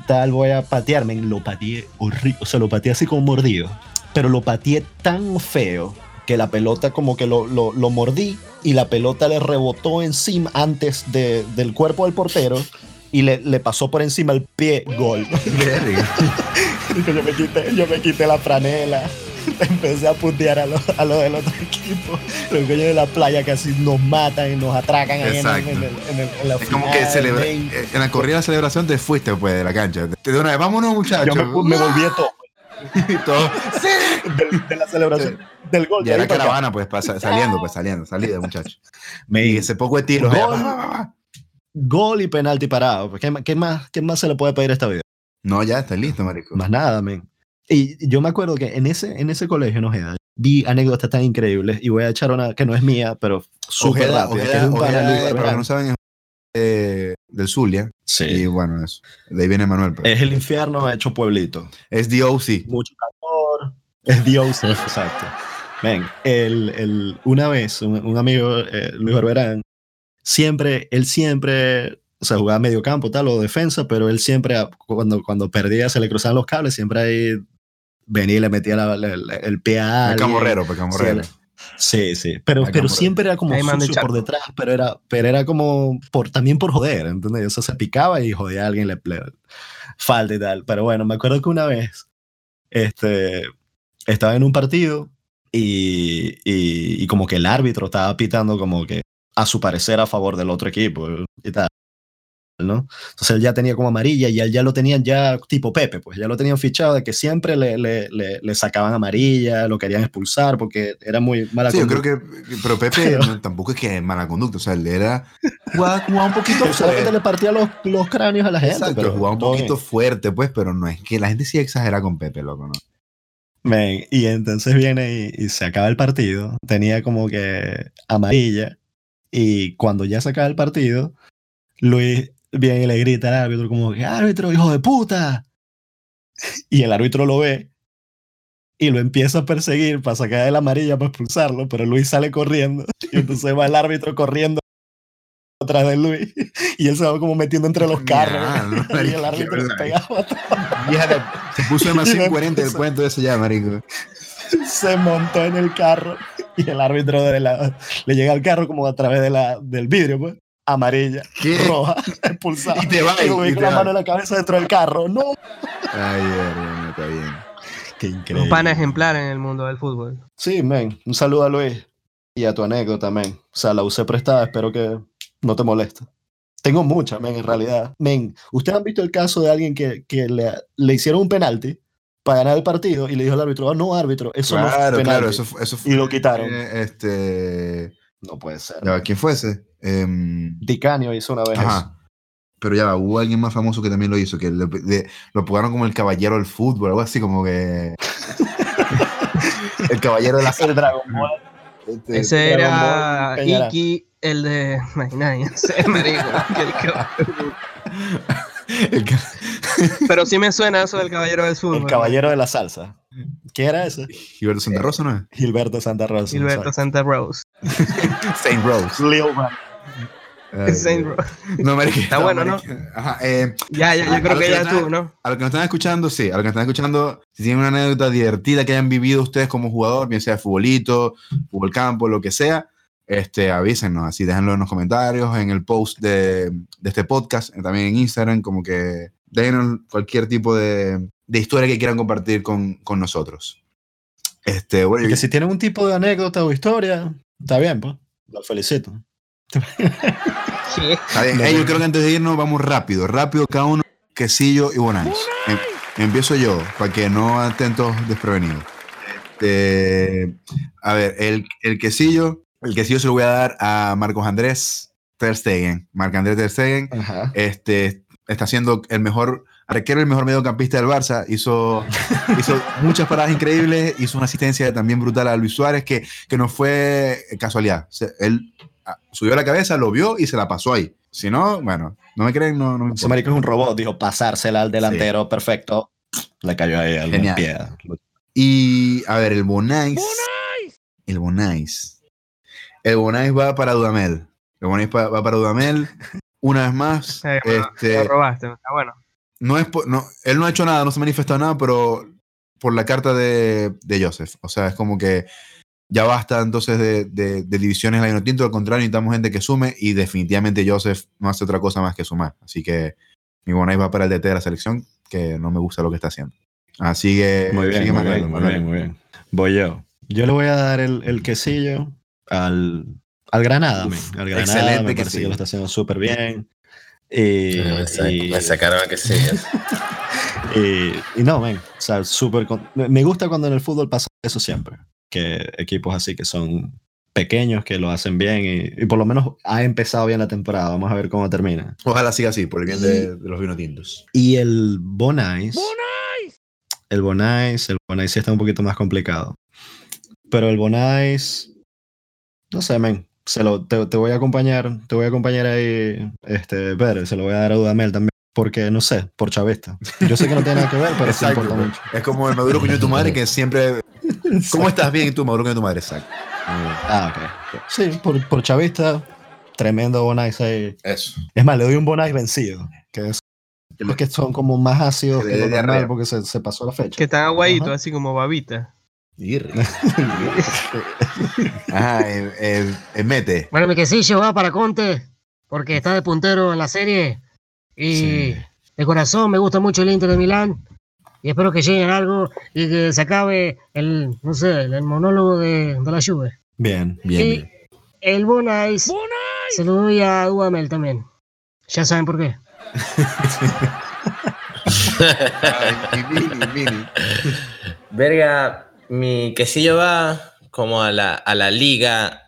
Tal, voy a patearme. Lo pateé horrible. O sea, lo pateé así como mordido. Pero lo pateé tan feo que la pelota como que lo, lo, lo mordí y la pelota le rebotó encima antes de- del cuerpo del portero y le, le pasó por encima el pie, gol. Yo, me quité, yo me quité la franela, empecé a putear a los a lo del otro equipo. Los coños de la playa casi nos matan y nos atracan ahí en, en en en la Es como que celebra- en la corrida de celebración te fuiste pues de la cancha. Te de una vez, vámonos muchachos. Yo me, me volví todo Y todo. de, de la celebración del gol. Ya de acá. caravana pues pasa- saliendo, pues saliendo, salida muchachos. Men, Y ese poco de tiros. Gol. y penalti parado. ¿Qué, qué más, ¿Qué más se le puede pedir a esta vida? No, ya está listo, marico. Más nada, men. Y yo me acuerdo que en ese, en ese colegio en Ojeda vi anécdotas tan increíbles y voy a echar una que no es mía, pero súper Ojeda, rápida. que es un Ojeda, para los que no saben, es eh, del Zulia. Sí. Y bueno, eso. De ahí viene Manuel. pero Es el infierno hecho pueblito. Es DOC. Mucho calor. Es Dios, exacto. Ven, el, el- una vez un, un amigo, eh, Luis Barberán, siempre, él siempre, o sea, jugaba medio campo, tal, o defensa, pero él siempre, cuando, cuando perdía, se le cruzaban los cables, siempre ahí venía y le metía la- la- la- el pie a alguien. camorrero, pues camorrero. Sí, sí, pero, pero siempre era como de sucio por detrás, pero era, pero era como por, también por joder, ¿entendés? O sea, se picaba y jodía a alguien, le, le falta y tal. Pero bueno, me acuerdo que una vez este, estaba en un partido y, y, y como que el árbitro estaba pitando como que a su parecer a favor del otro equipo y tal. ¿No? Entonces él ya tenía como amarilla y él ya lo tenían ya tipo Pepe, pues ya lo tenían fichado de que siempre le, le, le, le sacaban amarilla, lo querían expulsar porque era muy mala Sí, yo creo conducta. que. Pero Pepe no, tampoco es que es mala conducta. O sea, él era. Jugaba, jugaba un poquito fuerte. le partía los, los cráneos a la gente. Exacto, pero jugaba un poquito bien. fuerte, pues, pero no es que la gente sí exagera con Pepe, loco, ¿no? Y entonces viene y, y se acaba el partido. Tenía como que amarilla. Y cuando ya se acaba el partido, Luis viene y le grita al árbitro como que, árbitro, hijo de puta. Y el árbitro lo ve y lo empieza a perseguir para sacar la amarilla para expulsarlo, pero Luis sale corriendo. Y entonces va el árbitro corriendo atrás de Luis y él se va como metiendo entre los carros. Ya, no, y el árbitro qué pegaba atrás. Se puso demasiado incoherente el cuento ese ya, marico. se montó en el carro y el árbitro de la, le llega al carro como a través de la, del vidrio, pues, amarilla, ¿Qué? roja, expulsado. Y te va, Y con te la va. mano en la cabeza dentro del carro. No. Ay, hermano, está bien. Qué Un increíble. pana ejemplar en el mundo del fútbol. Sí, men. Un saludo a Luis y a tu anécdota, men. O sea, la usé prestada, espero que no te moleste. Tengo muchas, men, en realidad. Men, ¿ustedes han visto el caso de alguien que, que le, le hicieron un penalti para ganar el partido y le dijo al árbitro, "Ah, no, árbitro, eso no es Claro, penalti"? claro, eso, fu- eso fue. Y lo quitaron. eh, este. No puede ser. ¿Quién fue ese? Em, Dicanio hizo una vez eso. Ajá. Pero ya hubo alguien más famoso que también lo hizo, que le- le- lo pongaron como el caballero del fútbol, algo así como que. el caballero de la El Dragon Ball. Este, Ese era Ball. Iki, el de. Imagina, marico. el que- el ca- Pero sí me suena eso del caballero del fútbol. El caballero de la salsa. ¿Qué era ese? Gilberto Santa Rosa, ¿no es? Gilberto Santa Rosa. Gilberto. Santa Rose. Saint Rose. Lil Saint. Rose. No, marica, Está bueno, ¿no? Ajá, eh, Ya, ya, A- yo creo a que lo ya tú, ¿no? a los que nos están escuchando, sí, a los que nos están escuchando, si tienen una anécdota divertida que hayan vivido ustedes como jugador, bien sea futbolito, fútbol campo, lo que sea, este, avísenos, así déjenlo en los comentarios, en el post de, de este podcast, eh, también en Instagram, como que déjenos cualquier tipo de, de historia que quieran compartir con, con nosotros. Este, bueno, Y que si tienen un tipo de anécdota o historia, está bien, pues. Los felicito. No. yo creo que antes de irnos vamos rápido, rápido cada uno, quesillo y bonais. Em- empiezo yo, para que no estén todos desprevenidos. Este, a ver, el, el quesillo, el quesillo se lo voy a dar a Marcos Andrés Ter Stegen. Marc Andrés Ter Stegen Ajá. este, está siendo el mejor arquero, el mejor mediocampista del Barça. Hizo, hizo muchas paradas increíbles, hizo una asistencia también brutal a Luis Suárez, que, que no fue casualidad. O sea, él subió la cabeza, lo vio y se la pasó ahí. Si no, bueno, no me creen, no, no me Ese marico es un robot, dijo pasársela al delantero, perfecto. Le cayó ahí al Genial. pie. Y a ver, el Bonais. El Bonais. El Bonais va para Dudamel. El Bonais va para Dudamel. Una vez más, Eh, este, Lo robaste, está bueno. no es por- no, él no ha hecho nada, no se ha manifestado nada, pero por la carta de, de Joseph. O sea, es como que ya basta entonces de, de- de divisiones en la Tinto, al contrario, necesitamos gente que sume y definitivamente Joseph no hace otra cosa más que sumar. Así que mi Bonais va para el DT de la selección, que no me gusta lo que está haciendo. Así que Muy bien, sigue muy bien, muy bien, muy bien. Voy yo. Yo le voy a dar el, el quesillo al, al Granada, Uf. Al Granada excelente me parece quesillo. que lo está haciendo súper bien. Y, Me, sa- y- me sacaron a que sí. y- y no, men, o sea, súper me gusta cuando en el fútbol pasa eso siempre, que equipos así que son pequeños, que lo hacen bien y, y por lo menos ha empezado bien la temporada, vamos a ver cómo termina. Ojalá siga así, por el bien de, de los vinotintos. Y el Bonais, el Bonais, el Bonais sí está un poquito más complicado. Pero el Bonais, no sé, men, se lo, te, te voy a acompañar, te voy a acompañar ahí, este, Pedro, se lo voy a dar a Dudamel también, porque no sé, por chavista. Yo sé que no tiene nada que ver, pero sí Exacto, importa pues. mucho. Es como el Maduro coño de tu madre que siempre. ¿Cómo estás bien y tú, Maduro coño de tu madre? Exacto. Ah, ok. Sí, por, por chavista, tremendo Bonais ahí. Eso. Es más, le doy un Bonais vencido, que es los que son como más ácidos Que que lo normal porque se, se pasó la fecha. Que están aguaditos, así como babita. Ajá, eh, eh, eh, mete. Bueno, mi quesillo va para Conte, porque está de puntero en la serie. Y Sí. de corazón me gusta mucho el Inter de Milán. Y espero que lleguen a algo y que se acabe el, no sé, el monólogo de, de la Juve. Bien. Bien, y bien. el Bonais se lo doy a Dudamel también. Ya saben por qué. Ay, mini, mini. Verga, mi quesillo va como a la, a la liga,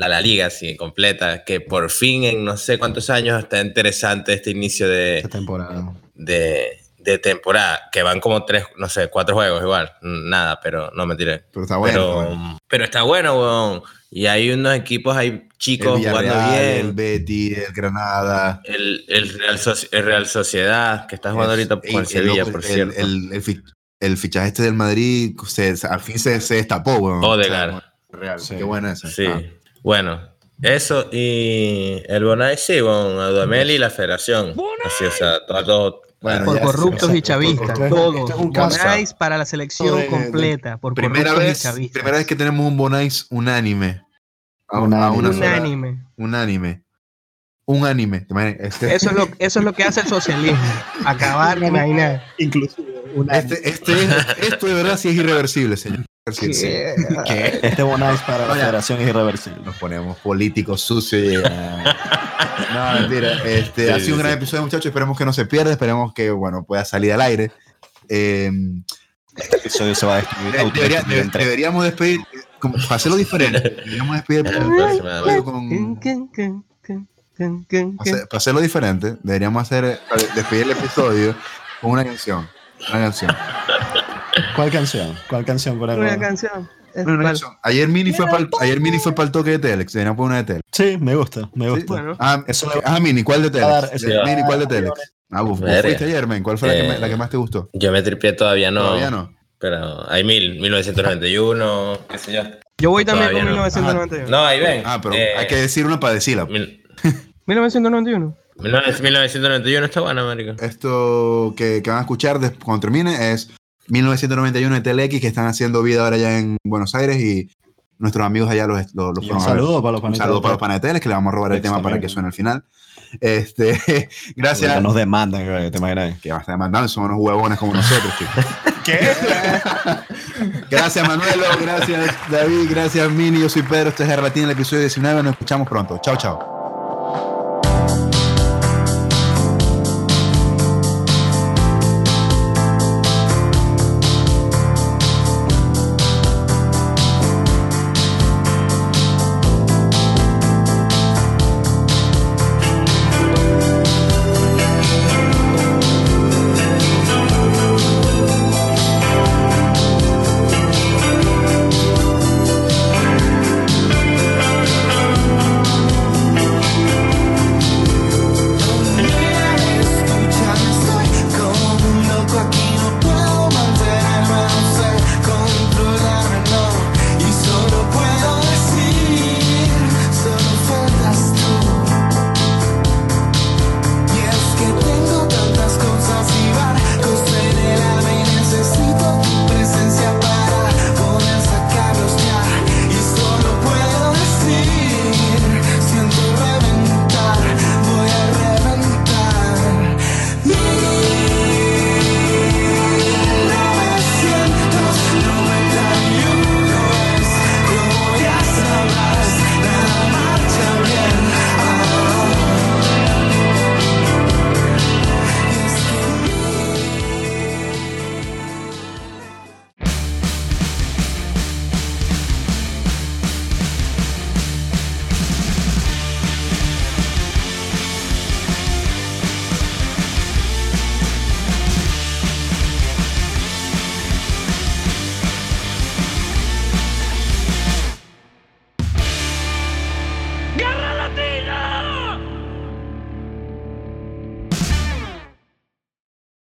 a la liga, sí, completa, que por fin en no sé cuántos años está interesante este inicio de, Esta temporada. de, de temporada, que van como tres, no sé, cuatro juegos igual, nada, pero no me tiré. Pero está bueno. pero, está bueno. pero está bueno, weón. Y hay unos equipos ahí chicos El jugando Villarreal, el bien. Betis, el Granada. El, el, Real el Real Sociedad, que está jugando ahorita el- Sevilla, el- por cierto. El, el, fi- el fichaje este del Madrid se, al fin se, se destapó, weón. Odegaard. O sea, Real. Sí. Qué buena esa. Sí. Ah. Bueno, eso y el Bonai sí, con Adamel y la federación. Así, o sea, todo, todo- Bueno, Por ya, corruptos y chavistas, esto es- todo. esto es un caso Bonais para la selección de- completa, por primera y vez, chavistas. primera vez que tenemos un Bonais unánime. A, a una Unánime. Unánime. unánime. Este, Eso es, lo, eso es lo que hace el socialismo. Acabar de imaginar. Inclusive este, este, esto de verdad sí es irreversible, señor. Que este Bonais para la federación es irreversible. Nos ponemos políticos sucios. y, no, mentira. Este, Sí, ha sido un gran sí. episodio, muchachos. Esperemos que no se pierda. Esperemos que bueno, pueda salir al aire. Eh, Este episodio se va a destruir. debería- deberíamos despedir, como, para hacerlo diferente, deberíamos despedir con, para hacer- para hacerlo diferente, deberíamos hacer eh, despedir el episodio con una canción. Una canción. ¿Cuál canción? ¿Cuál canción? Una canción. Es Una canción. Ayer Mini fue para ayer Mini fue para el toque de Telex. Poner una de Telex. Sí, me gusta, me gusta. Bueno. Ah, Eso ah, Mini, ¿cuál de Telex? De- Mini, ¿cuál de Telex? Ah, vos, fuiste ayer, men. ¿Cuál fue la, que, me- Eh, la que más te gustó? Yo me tripié todavía no. Todavía no. Pero hay mil, 1991, qué sé yo. Yo voy también Todavía con no. 1991. No, ahí ven. Ah, pero Eh, hay que decir una para decirla. mil- 1991. 1991 está buena, marico. Esto que, que van a escuchar cuando termine es 1991 de TLX que están haciendo vida ahora ya en Buenos Aires y nuestros amigos allá los, los, los un saludo para los Un panitas. saludo para los paneteles que le vamos a robar el tema para que suene al final. Este, gracias. No nos demandan, güey, te imaginas. Que vas a demandar, son unos huevones como nosotros, chicos. ¿Qué? Gracias, Manuelo. Gracias, David. Gracias, Mini. Yo soy Pedro. Este es Arlatina, el episodio 19. Nos escuchamos pronto. Chao, chao.